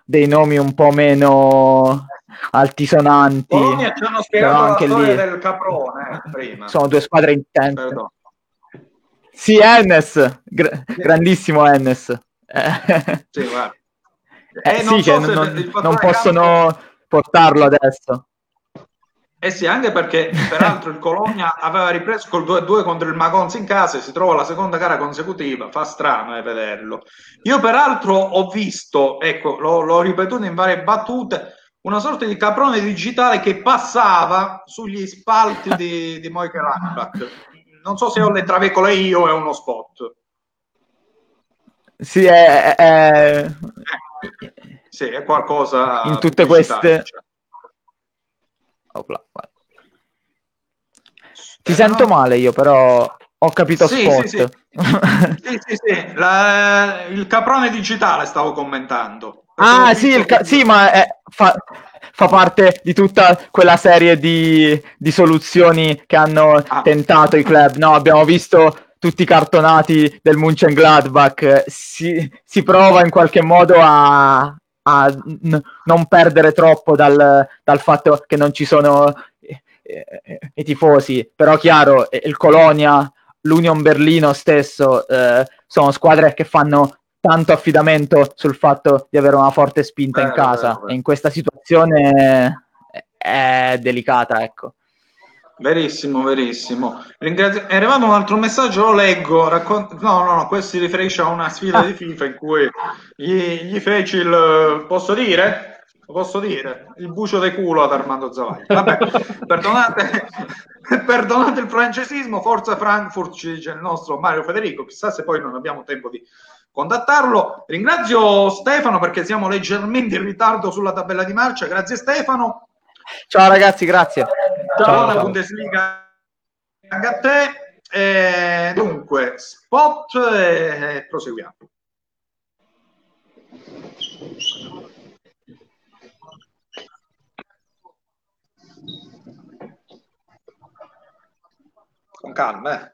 dei nomi un po' meno altisonanti Colonia ci hanno spiegato anche lì del Caprone eh, prima. sono due squadre intense Perdone. Sì, Ennes, Gra- grandissimo Ennes. Eh. Sì, guarda. Eh, eh sì, so che non, non possono campo... portarlo adesso. Eh sì, anche perché peraltro il Colonia aveva ripreso col 2-2 contro il Magonzi in casa e si trova la seconda gara consecutiva, fa strano eh, vederlo. Io peraltro ho visto, ecco, l'ho, l'ho ripetuto in varie battute, una sorta di caprone digitale che passava sugli spalti di, di Moike Landbach non so se ho le travecole io o è uno spot. Sì, è, è... Eh, sì, è qualcosa in tutte queste. Cioè. Ti eh, sento no. male io, però ho capito sì, spot. Sì, sì. sì, sì. La, il caprone digitale stavo commentando. Ah, sì, ca- sì, ma è, fa, fa parte di tutta quella serie di, di soluzioni che hanno ah. tentato i club. No, abbiamo visto tutti i cartonati del Munchen Gladbach. Si, si prova in qualche modo a, a n- non perdere troppo dal, dal, fatto che non ci sono eh, eh, i tifosi. Però, chiaro, il Colonia, l'Union Berlino stesso eh, sono squadre che fanno tanto affidamento sul fatto di avere una forte spinta eh, in casa eh, e in questa situazione è delicata, ecco. Verissimo, verissimo. Ringrazio... È arrivato un altro messaggio, lo leggo. Raccont... No, no, no, questo si riferisce a una sfida di FIFA in cui gli, gli feci il. Posso dire? Posso dire? Il bucio de culo ad Armando Zavagli. Vabbè, perdonate, perdonate il francesismo, forza Frankfurt, ci dice il nostro Mario Federico. Chissà se poi non abbiamo tempo di contattarlo. Ringrazio Stefano perché siamo leggermente in ritardo sulla tabella di marcia. Grazie Stefano. Ciao ragazzi, grazie. Ciao, ciao. Bundesliga anche a te. E dunque, spot e proseguiamo. Con calma, eh.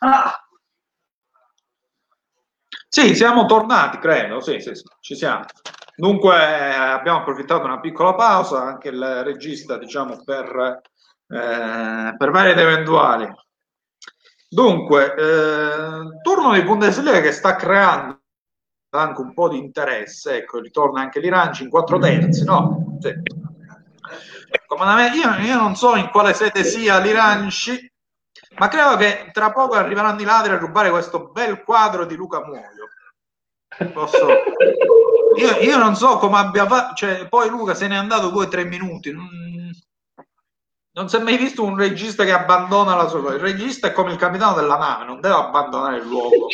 Ah. Sì, siamo tornati, credo, sì, sì, sì, ci siamo. Dunque abbiamo approfittato di una piccola pausa, anche il regista, diciamo, per, eh, per vari ed eventuali. Dunque, eh, turno di Bundesliga che sta creando anche un po' di interesse, ecco, ritorna anche l'Iranci in quattro terzi, no? Sì. Io, io non so in quale sede sia l'Iranci, ma credo che tra poco arriveranno i ladri a rubare questo bel quadro di Luca Muoio. Posso... Io, io, non so come abbia fatto, cioè, poi Luca se n'è andato due o tre minuti. Non... non si è mai visto un regista che abbandona la sua. Il regista è come il capitano della nave, non deve abbandonare il luogo.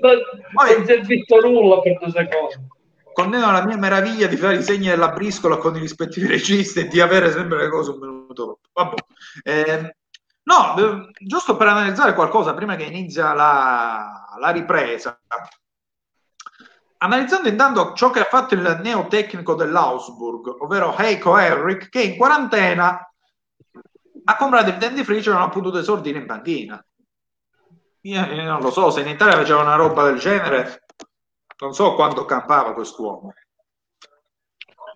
poi, non si è visto nulla per due secondi. Condanno la mia meraviglia di fare i segni della briscola con i rispettivi registi e di avere sempre le cose un minuto dopo. Vabbè. Eh, No, giusto per analizzare qualcosa prima che inizia la, la ripresa. Analizzando intanto ciò che ha fatto il neotecnico dell'Augsburg, ovvero Heiko Herrick, che in quarantena ha comprato il dentifricio e non ha potuto esordire in panchina. Io, io non lo so, se in Italia faceva una roba del genere, non so quanto campava quest'uomo.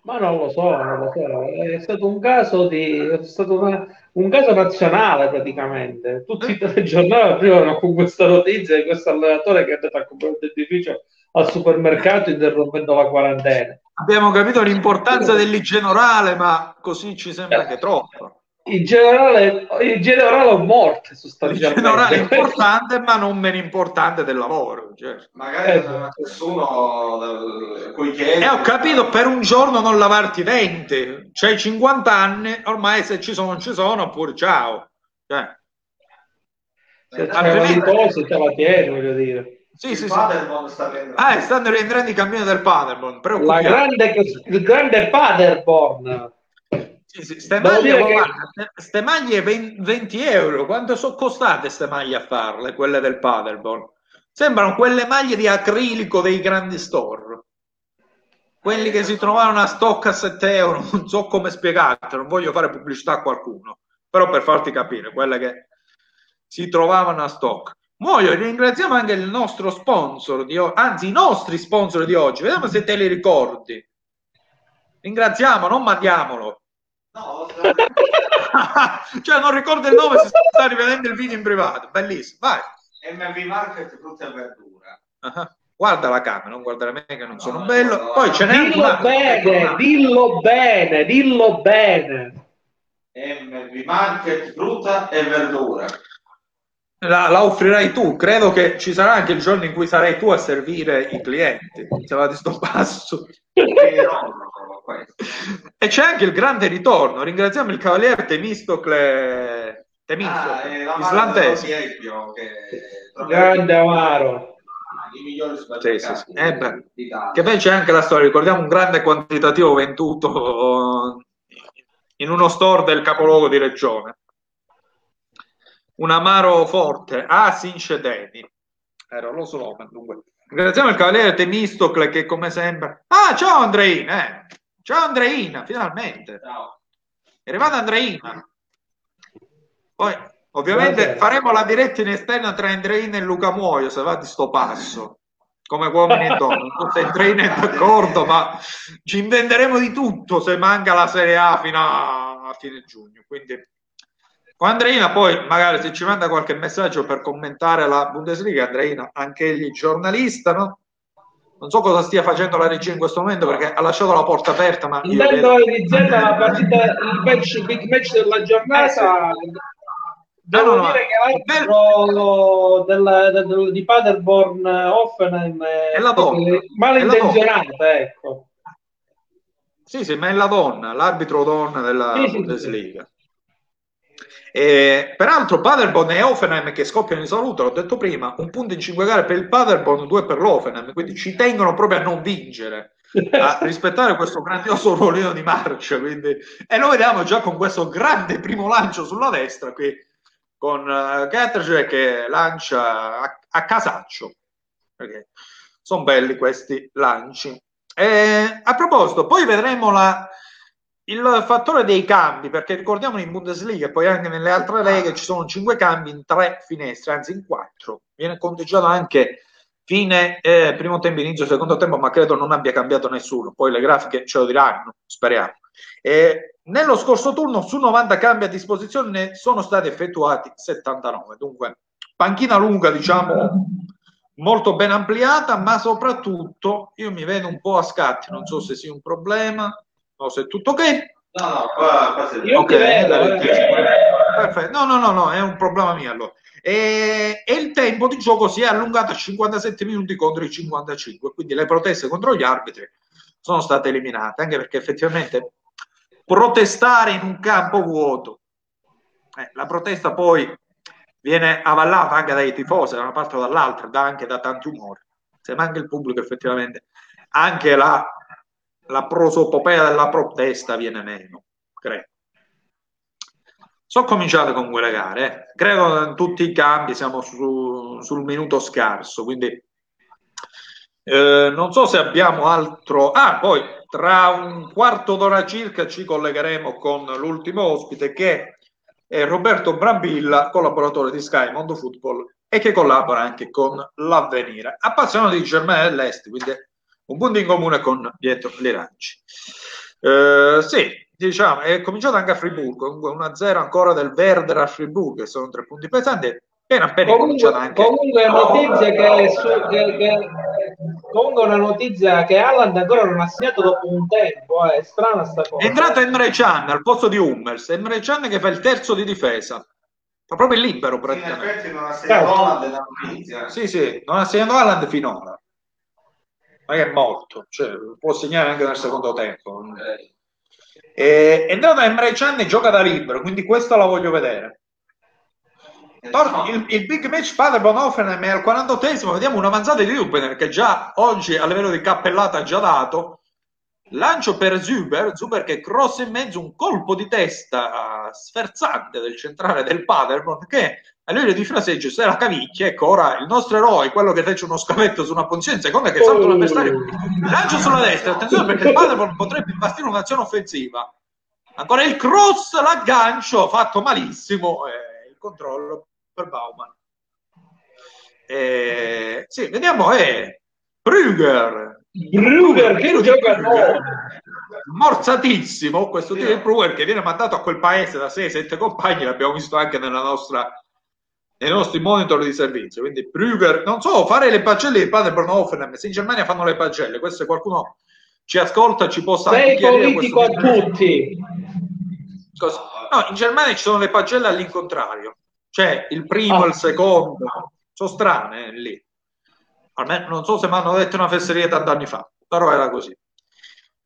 Ma non lo so, non lo so. È stato un caso di. È stato una, un caso nazionale praticamente. Tutti i telegiornali aprivano con questa notizia di questo allenatore che è andato a comprare un dentifricio al supermercato interrompendo la quarantena. Abbiamo capito l'importanza dell'igiene orale, ma così ci sembra che troppo. Il generale, il generale è morto sostanzialmente. Il generale è importante, ma non meno importante del lavoro. Cioè. Magari eh. nessuno cui chiede. Eh, ho capito, per un giorno non lavarti i denti. C'hai 50 anni, ormai se ci sono, ci sono, oppure ciao. Cioè. Se c'è un te la tieni, voglio dire. Sì, sì, sì. Sta ah, stanno rientrando i campioni del Paderborn. La grande, il grande Paderborn. Ste maglie, che... guarda, ste maglie 20 euro, quanto sono costate queste maglie a farle, quelle del Paderborn? Sembrano quelle maglie di acrilico dei grandi store. Quelli che si trovavano a stock a 7 euro, non so come spiegartelo, non voglio fare pubblicità a qualcuno, però per farti capire, quelle che si trovavano a stock. Muoio, ringraziamo anche il nostro sponsor, di anzi i nostri sponsor di oggi, vediamo se te li ricordi. Ringraziamo, non mandiamolo. No, cioè non ricordo il nome se sta rivedendo il video in privato. Bellissimo, vai. MV Market frutta e verdura. Uh-huh. Guarda la camera, non guardare me che non no, sono bello. No, Poi ce n'è dillo bene, dillo bene, dillo bene. MV Market frutta e verdura. La, la, offrirai tu, credo che ci sarà anche il giorno in cui sarai tu a servire i clienti. Se va di sto passo. E c'è anche il grande ritorno. Ringraziamo il cavaliere Temistocle Temistocle, ah, islandese. Grande amaro. I migliori sì, sì, sì. Eh che poi c'è anche la storia, ricordiamo un grande quantitativo venduto in uno store del capoluogo di regione. Un amaro forte, ah, Sincedeni. Era lo slogan, dunque. Ringraziamo il cavaliere Temistocle che come sempre... Ah, ciao Andreina, eh. Ciao Andreina, finalmente. Ciao. È arrivata Andreina. Poi, ovviamente, Buonasera. faremo la diretta in esterna tra Andreina e Luca Muoio, se va di sto passo. Come uomini e donne. Non so se Andreina è d'accordo, ma ci inventeremo di tutto se manca la Serie A fino a, a fine giugno. Quindi con Andreina poi magari se ci manda qualche messaggio per commentare la Bundesliga, Andreina anche egli giornalista, no? Non so cosa stia facendo la regia in questo momento perché ha lasciato la porta aperta, ma io vedo... iniziando la partita, il match, big match della giornata. Eh sì. Devo no, no, dire che l'arbitro del, del, del, di Paderborn Offenheim è, è la donna. malintenzionata, ecco. Sì, sì, ma è la donna, l'arbitro donna della sì, Bundesliga. Sì, e, peraltro Paderborn e Offenheim che scoppiano in salute, l'ho detto prima, un punto in cinque gare per il Paderborn, due per l'Offenheim, quindi ci tengono proprio a non vincere, a rispettare questo grandioso ruolino di marcia. Quindi... E lo vediamo già con questo grande primo lancio sulla destra qui, con uh, che lancia a, a casaccio, perché sono belli questi lanci. E, a proposito, poi vedremo la il fattore dei cambi, perché ricordiamo in Bundesliga e poi anche nelle altre leghe ci sono cinque cambi in tre finestre, anzi in quattro. Viene conteggiato anche fine eh, primo tempo, inizio secondo tempo, ma credo non abbia cambiato nessuno. Poi le grafiche ce lo diranno, speriamo. E nello scorso turno su 90 cambi a disposizione ne sono stati effettuati 79. Dunque, panchina lunga, diciamo, molto ben ampliata, ma soprattutto io mi vedo un po' a scatti, non so se sia un problema No, se è tutto ok? No, no, qua, qua sei... Ok, vedo, eh. perfetto. No, no, no, no, è un problema mio allora. E, e, il tempo di gioco si è allungato a 57 minuti contro i 55, quindi le proteste contro gli arbitri sono state eliminate, anche perché effettivamente protestare in un campo vuoto, eh, la protesta poi viene avallata anche dai tifosi da una parte o dall'altra, da, anche da tanti umori. Se manca il pubblico effettivamente anche la la prosopopea della protesta viene meno, credo. Sono cominciate con quelle gare, eh. credo in tutti i cambi siamo su, sul minuto scarso, quindi eh, non so se abbiamo altro. Ah, poi tra un quarto d'ora circa ci collegheremo con l'ultimo ospite che è Roberto Brambilla, collaboratore di Sky Mondo Football e che collabora anche con l'Avvenire. Appassionato di Germania dell'Est, quindi un punto in comune con dietro le Ranci. Eh, sì, diciamo, è cominciato anche a Friburgo, comunque 1-0 ancora del Werder a Friburgo, che sono tre punti pesanti. Appena appena comunque, anche... comunque notizia che, su, che, che, comunque una notizia che Alland ancora non ha segnato dopo un tempo, eh, è strana sta cosa. È entrato Emre Can al posto di Hummels, Emre Can che fa il terzo di difesa. Fa proprio il libero praticamente. Sì, non ha segnato notizia. Sì, sì, non ha segnato Holland finora ma è morto, cioè, può segnare anche nel secondo tempo. E, è entrato Emre Can e gioca da libero, quindi questo la voglio vedere. Torno, il, il, big match Paderborn-Offenheim è al 48esimo, vediamo un'avanzata di Rupener che già oggi a livello di cappellata ha già dato. Lancio per Zuber, Zuber che cross in mezzo, un colpo di testa sferzante del centrale del Paderborn che a livello di fraseggio se la cavicchia ecco ora il nostro eroe quello che fece uno scavetto su una posizione seconda che salta un avversario lancio sulla destra attenzione perché il Paderborn potrebbe imbastire un'azione offensiva. Ancora il cross l'aggancio fatto malissimo eh, il controllo per Bauman. Eh, sì vediamo è Brugger Brugger che gioca morzatissimo questo tipo di Brugger che viene mandato a quel paese da 6-7 compagni l'abbiamo visto anche nella nostra nei nostri monitor di servizio. Quindi Brugger, non so, fare le pagelle di Paderborn Offenheim, se in Germania fanno le pagelle, questo qualcuno ci ascolta ci possa Sei politico a tutti. Cosa? No, in Germania ci sono le pagelle all'incontrario, cioè il primo oh. il secondo, sono strane lì. Almeno non so se mi hanno detto una fesseria tanti anni fa, però era così.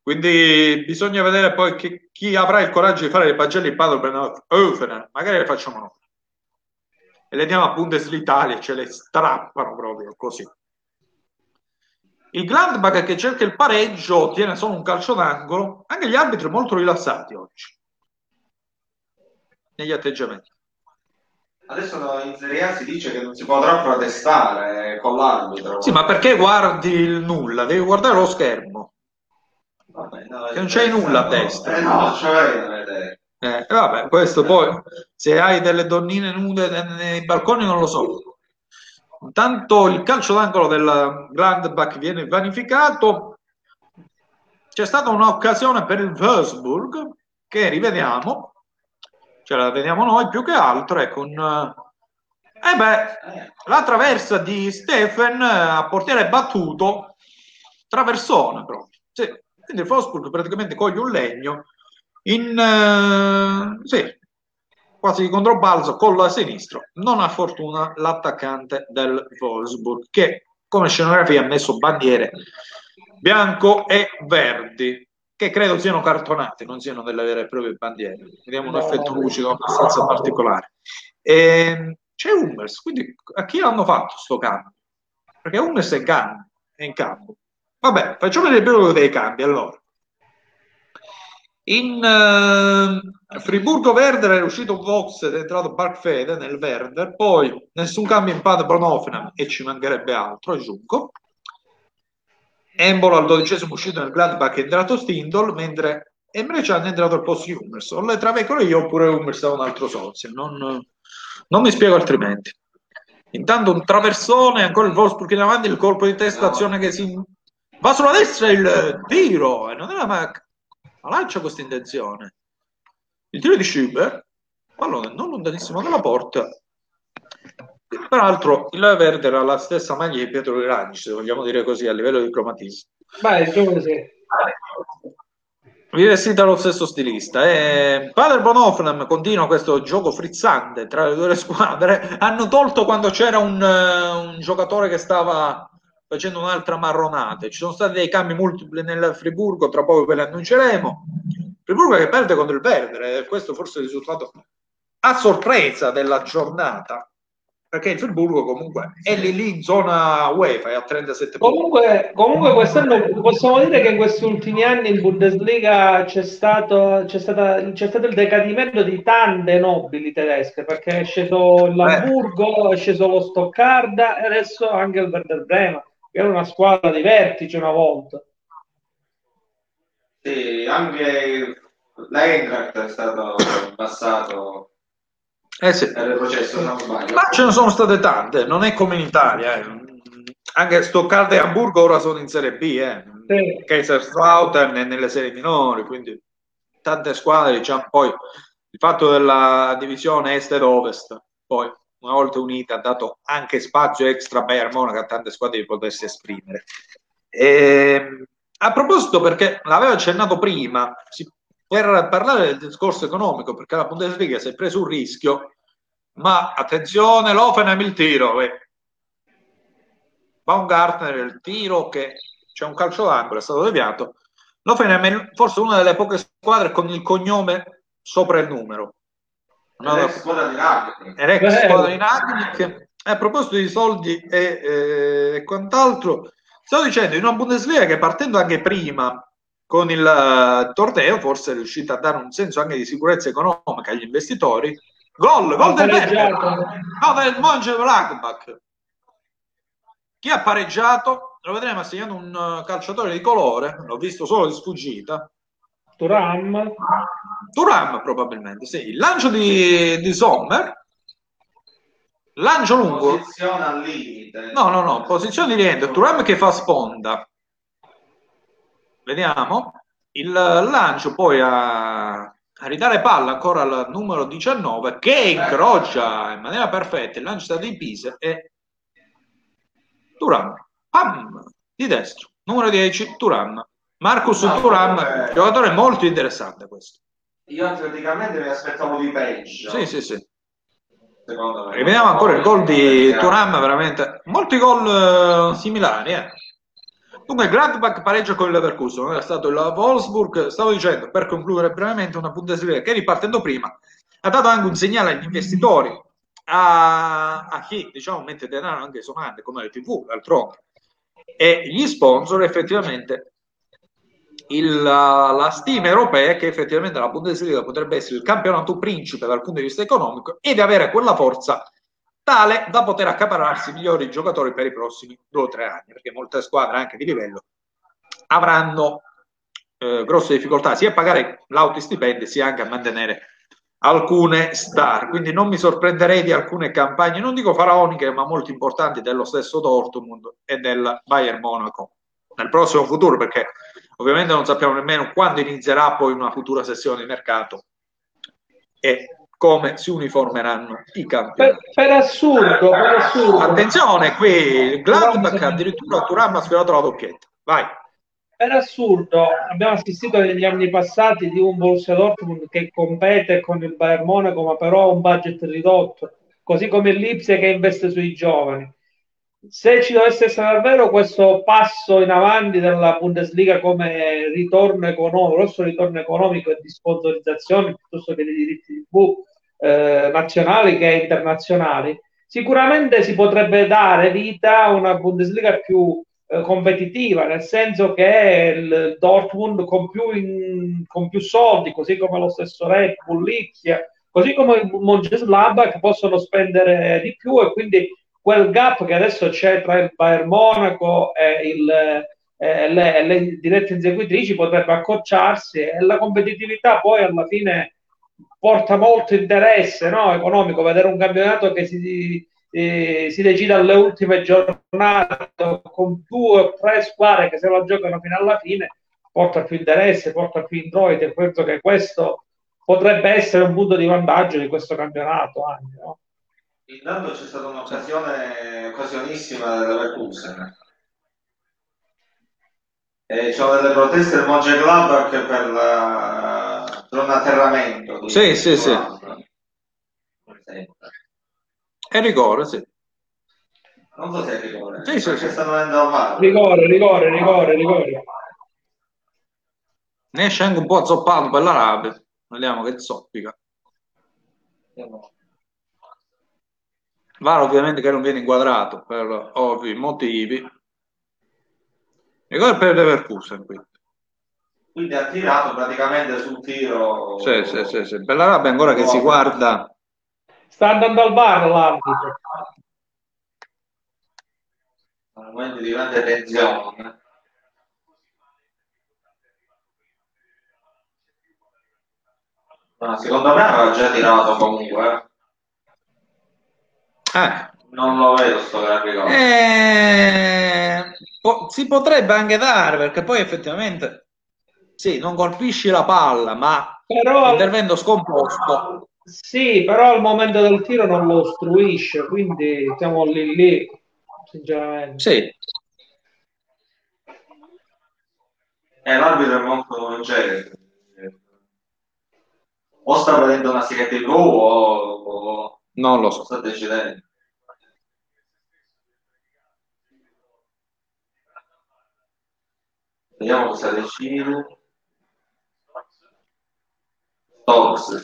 Quindi bisogna vedere poi chi, chi avrà il coraggio di fare le pagelle di Paderborn Offenheim, magari le facciamo noi e le diamo a Bundesliga ce le strappano proprio così. Il Gladbach che cerca il pareggio ottiene solo un calcio d'angolo, anche gli arbitri molto rilassati oggi negli atteggiamenti. Adesso in Serie A si dice che non si potrà protestare con l'arbitro. Sì, ma perché guardi il nulla? Devi guardare lo schermo. Vabbè, no, non c'è nulla a destra. Eh no, cioè, vedere. Eh, vabbè, questo poi, se hai delle donnine nude nei balconi, non lo so. Intanto il calcio d'angolo del Gladbach viene vanificato. C'è stata un'occasione per il Wolfsburg che rivediamo, ce la vediamo noi più che altro. È con eh beh, la traversa di Stephen a portiere battuto, traversone proprio. Sì. Quindi il Wolfsburg praticamente coglie un legno in uh, sì, quasi controbalzo con la sinistra. Non ha fortuna l'attaccante del Wolfsburg che come scenografia ha messo bandiere bianco e verdi che credo siano cartonate, non siano delle vere e proprie bandiere. Vediamo un effetto lucido abbastanza particolare. E, ehm, c'è Hummers, quindi a chi l'hanno fatto sto cambio? Perché Hummers è in campo. È in campo. Vabbè, facciamo vedere il dei cambi allora. In uh, Friburgo Werder è uscito Vox ed è entrato Barkfede nel Werder, poi nessun cambio in Paderborn Offenham e ci mancherebbe altro, aggiungo. Embolo al dodicesimo uscito nel Gladbach è entrato Stindol, mentre e invece hanno entrato al posto di Hummels. O le traveccolo io oppure Hummels ha un altro socio. Non, non mi spiego altrimenti. Intanto un traversone, ancora il Wolfsburg in avanti, il colpo di testa, azione che si... Va sulla destra il tiro, e non era ma... ma lancia questa intenzione. Il tiro di Schubert, pallone non lontanissimo dalla porta. Peraltro il verde era la stessa maglia di Pietro Iranci, se vogliamo dire così, a livello di cromatismo. Beh, diciamo sì. Rivestita dallo stesso stilista. E Paderborn Hoffenheim continua questo gioco frizzante tra le due squadre. Hanno tolto quando c'era un, un giocatore che stava facendo un'altra marronata. Ci sono stati dei cambi multipli nel Friburgo, tra poco ve li annunceremo. Friburgo che perde contro il Perdere, questo forse è il risultato a sorpresa della giornata perché il Friburgo comunque è lì, lì in zona UEFA è a 37 punti. Comunque, comunque quest'anno possiamo dire che in questi ultimi anni in Bundesliga c'è stato, c'è, stata, c'è stato il decadimento di tante nobili tedesche perché è sceso l'Hamburgo, è sceso lo Stoccarda e adesso anche il Werder Brema era una squadra di vertice una volta. Sì, anche l'Eintracht è stato passato eh sì. processo, non sbaglio. Ma ce ne sono state tante, non è come in Italia. Eh. Anche Stoccarda e Hamburgo ora sono in Serie B, eh. sì. Kaiserslautern è nelle serie minori, quindi tante squadre, diciamo, poi il fatto della divisione est ed ovest, poi una volta unita ha dato anche spazio extra Bayern Monaco a tante squadre di potersi esprimere. E, ehm, a proposito, perché l'avevo accennato prima, per parlare del discorso economico, perché la Bundesliga si è preso un rischio, ma attenzione, l'Offenheim il tiro, eh. Baumgartner il tiro che c'è un calcio d'angolo, è stato deviato. L'Offenheim è forse una delle poche squadre con il cognome sopra il numero. No, l'ex squadra di. È l'ex squadra di Ragnick. A proposito di soldi e, e, e quant'altro, stavo dicendo, in una Bundesliga che partendo anche prima con il uh, torneo forse è riuscita a dare un senso anche di sicurezza economica agli investitori. Gol, gol del Werder, gol del Mönchengladbach. Chi ha pareggiato? Lo vedremo assegnando un uh, calciatore di colore, l'ho visto solo di sfuggita. Turam. Turam probabilmente, sì. Il lancio di, di Sommer. Lancio lungo. Posizione al limite. No, no, no, posizione di niente. Turam che fa sponda vediamo il lancio poi a, a ridare palla ancora al numero 19 che incrocia in maniera perfetta il lancio di Pisa e Turam Pam, di destro numero 10 Turam Marcus no, Turam eh, giocatore molto interessante questo io atleticamente mi aspettavo di peggio sì sì sì Secondo me. Rivediamo ancora il gol di Turam, veramente molti gol uh, similari. Eh. Dunque, Gladbach pareggia con il Leverkusen, era stato il Wolfsburg. Stavo dicendo, per concludere brevemente, una Bundesliga che ripartendo prima ha dato anche un segnale agli investitori, a, a chi diciamo mette denaro anche sonante come le TV, d'altronde, e gli sponsor effettivamente il, la stima europea è che effettivamente la Bundesliga potrebbe essere il campionato principe dal punto di vista economico ed avere quella forza tale da poter accaparrarsi i migliori giocatori per i prossimi due o tre anni, perché molte squadre anche di livello avranno eh, grosse difficoltà sia a pagare l'auto stipendi sia anche a mantenere alcune star. Quindi non mi sorprenderei di alcune campagne, non dico faraoniche, ma molto importanti dello stesso Dortmund e del Bayern Monaco nel prossimo futuro, perché ovviamente non sappiamo nemmeno quando inizierà poi una futura sessione di mercato e come si uniformeranno i campi. Per, per, assurdo, per assurdo. Attenzione, qui Gladbach addirittura Turam ha sfiorato la doppietta. Vai. Per assurdo, abbiamo assistito negli anni passati di un Borussia Dortmund che compete con il Bayern Monaco, ma però ha un budget ridotto, così come il Lipsia che investe sui giovani se ci dovesse essere davvero questo passo in avanti della Bundesliga come ritorno economico, grosso ritorno economico e di sponsorizzazione piuttosto che di diritti TV eh, nazionali che internazionali, sicuramente si potrebbe dare vita a una Bundesliga più eh, competitiva, nel senso che il Dortmund con più, in, con più soldi, così come lo stesso Red Bull, Lipsia, così come il Mönchengladbach possono spendere di più e quindi quel gap che adesso c'è tra il Bayern Monaco e il, eh, le, le dirette inseguitrici potrebbe accorciarsi e la competitività poi alla fine porta molto interesse no? economico vedere un campionato che si, eh, si decide alle ultime giornate con due o tre squadre che se la giocano fino alla fine porta più interesse, porta più introiti e penso che questo potrebbe essere un punto di vantaggio di questo campionato anche, no? Intanto c'è stata un'occasione occasionissima della Leverkusen e c'ho delle proteste del Mönchengladbach per, la, per un atterramento. Sì, sì, sì. È rigore, sì. Non so se è rigore. Sì, sì, sì. stanno venendo al mare. Rigore, rigore, rigore, rigore. Ne esce anche un po' azzoppato per l'Arabia. Vediamo che zoppica. VAR ovviamente che non viene inquadrato per ovvi motivi. Rigore per Leverkusen quindi. Quindi ha tirato praticamente sul tiro. Sì, sì, sì, sì. Per l'Arabia ancora che si guarda. Sta andando al bar l'arbitro. Un momento di grande tensione. Ma secondo me aveva già tirato comunque. Eh. Non lo vedo sto gran rigore. Eh, po- si potrebbe anche dare perché poi effettivamente sì, non colpisci la palla, ma Però, intervento scomposto. sì, però al momento del tiro non lo ostruisce, quindi siamo lì lì, sinceramente. Sì, Eh, l'arbitro è molto longeve. O sta vedendo una sigaretta in blu o, o non lo so. sta decidendo. Vediamo cosa decide. Stokes.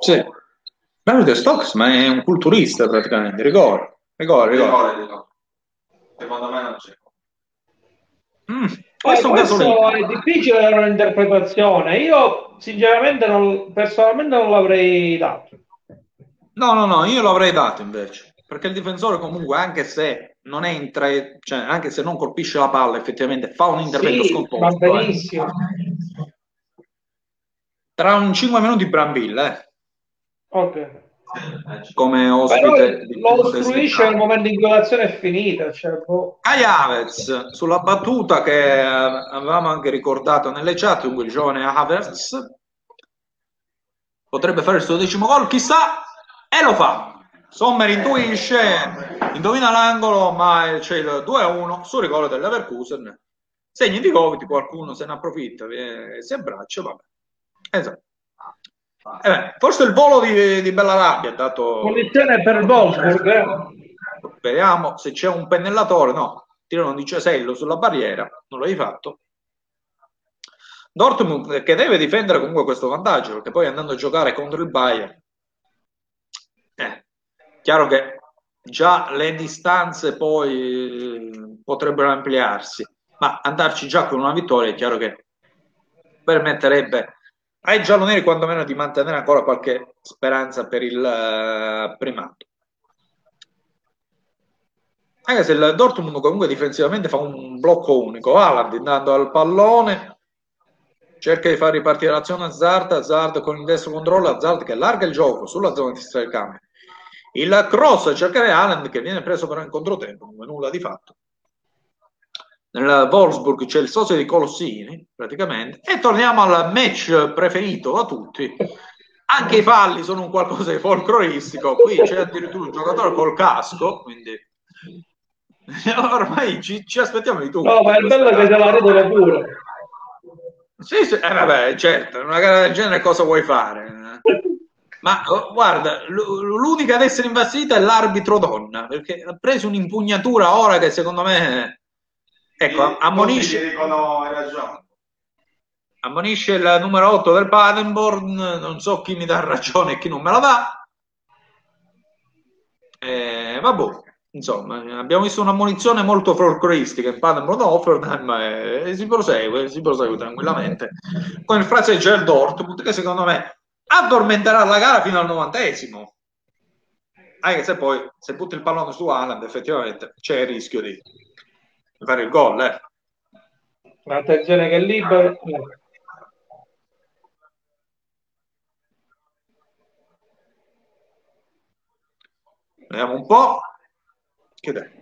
Sì. L'arbitro è Stokes, ma è un culturista praticamente. Rigore, rigore, rigore. Rigore. Secondo me non c'è. Mm, Eh, questo caso questo è difficile dare un'interpretazione. Io sinceramente non, personalmente non l'avrei dato. No, no, no, io l'avrei dato invece. Perché il difensore comunque, anche se non entra, cioè anche se non colpisce la palla, effettivamente fa un intervento Sì, scomposto. va eh. benissimo. Tra un 5 minuti Brambilla, eh, Ok. come ospite di lo ostruisce nel momento in cui l'azione è finita. Cioè, boh. Kai Havertz sulla battuta che eh, avevamo anche ricordato nelle chat, dunque il giovane Havertz potrebbe fare il suo decimo gol, chissà, e lo fa. Sommer intuisce, indovina l'angolo, ma c'è il 2-1 sul rigore del Leverkusen. Segni di Covid, qualcuno se ne approfitta e si abbraccia, vabbè. Esatto. Eh beh, forse il volo di, di Bellarabia ha dato... Punizione per il Wolfsburg. eh. Speriamo se c'è un pennellatore, no, tirano di cesello sulla barriera, non l'hai fatto. Dortmund che deve difendere comunque questo vantaggio, perché poi andando a giocare contro il Bayern, eh, chiaro che già le distanze poi eh, potrebbero ampliarsi, ma andarci già con una vittoria è chiaro che permetterebbe ai gialloneri quantomeno di mantenere ancora qualche speranza per il eh, primato. Anche se il Dortmund comunque difensivamente fa un blocco unico, Haaland andando al pallone, cerca di far ripartire l'azione Hazard, Hazard con il destro controllo, Hazard che allarga il gioco sulla zona di del campo. Il cross cerca di Haaland che viene preso però in controtempo, non è nulla di fatto. Nel Wolfsburg c'è il socio di Colossini, praticamente, e torniamo al match preferito da tutti. Anche i falli sono un qualcosa di folcloristico, qui c'è addirittura un giocatore col casco, quindi ormai ci, ci aspettiamo di tutto. No, ma il bello è che se la ridono pure. Sì, sì, eh, vabbè, certo, in una gara del genere cosa vuoi fare? Ma oh, guarda, l'unica ad essere imbastita è l'arbitro donna, perché ha preso un'impugnatura ora che secondo me, ecco, ammonisce, Tutti dicono hai ragione. ammonisce il numero 8 del Padenborn, non so chi mi dà ragione e chi non me la dà. Eh, vabbè, insomma, abbiamo visto un'ammonizione molto folcloristica in Paderborn Offenheim e si prosegue, si prosegue tranquillamente con il fraseggio del Dortmund che secondo me addormenterà la gara fino al novantesimo. Anche se poi, se butti il pallone su Alan, effettivamente c'è il rischio di fare il gol. Eh. Attenzione che è libero. Vediamo un po'. Che dai.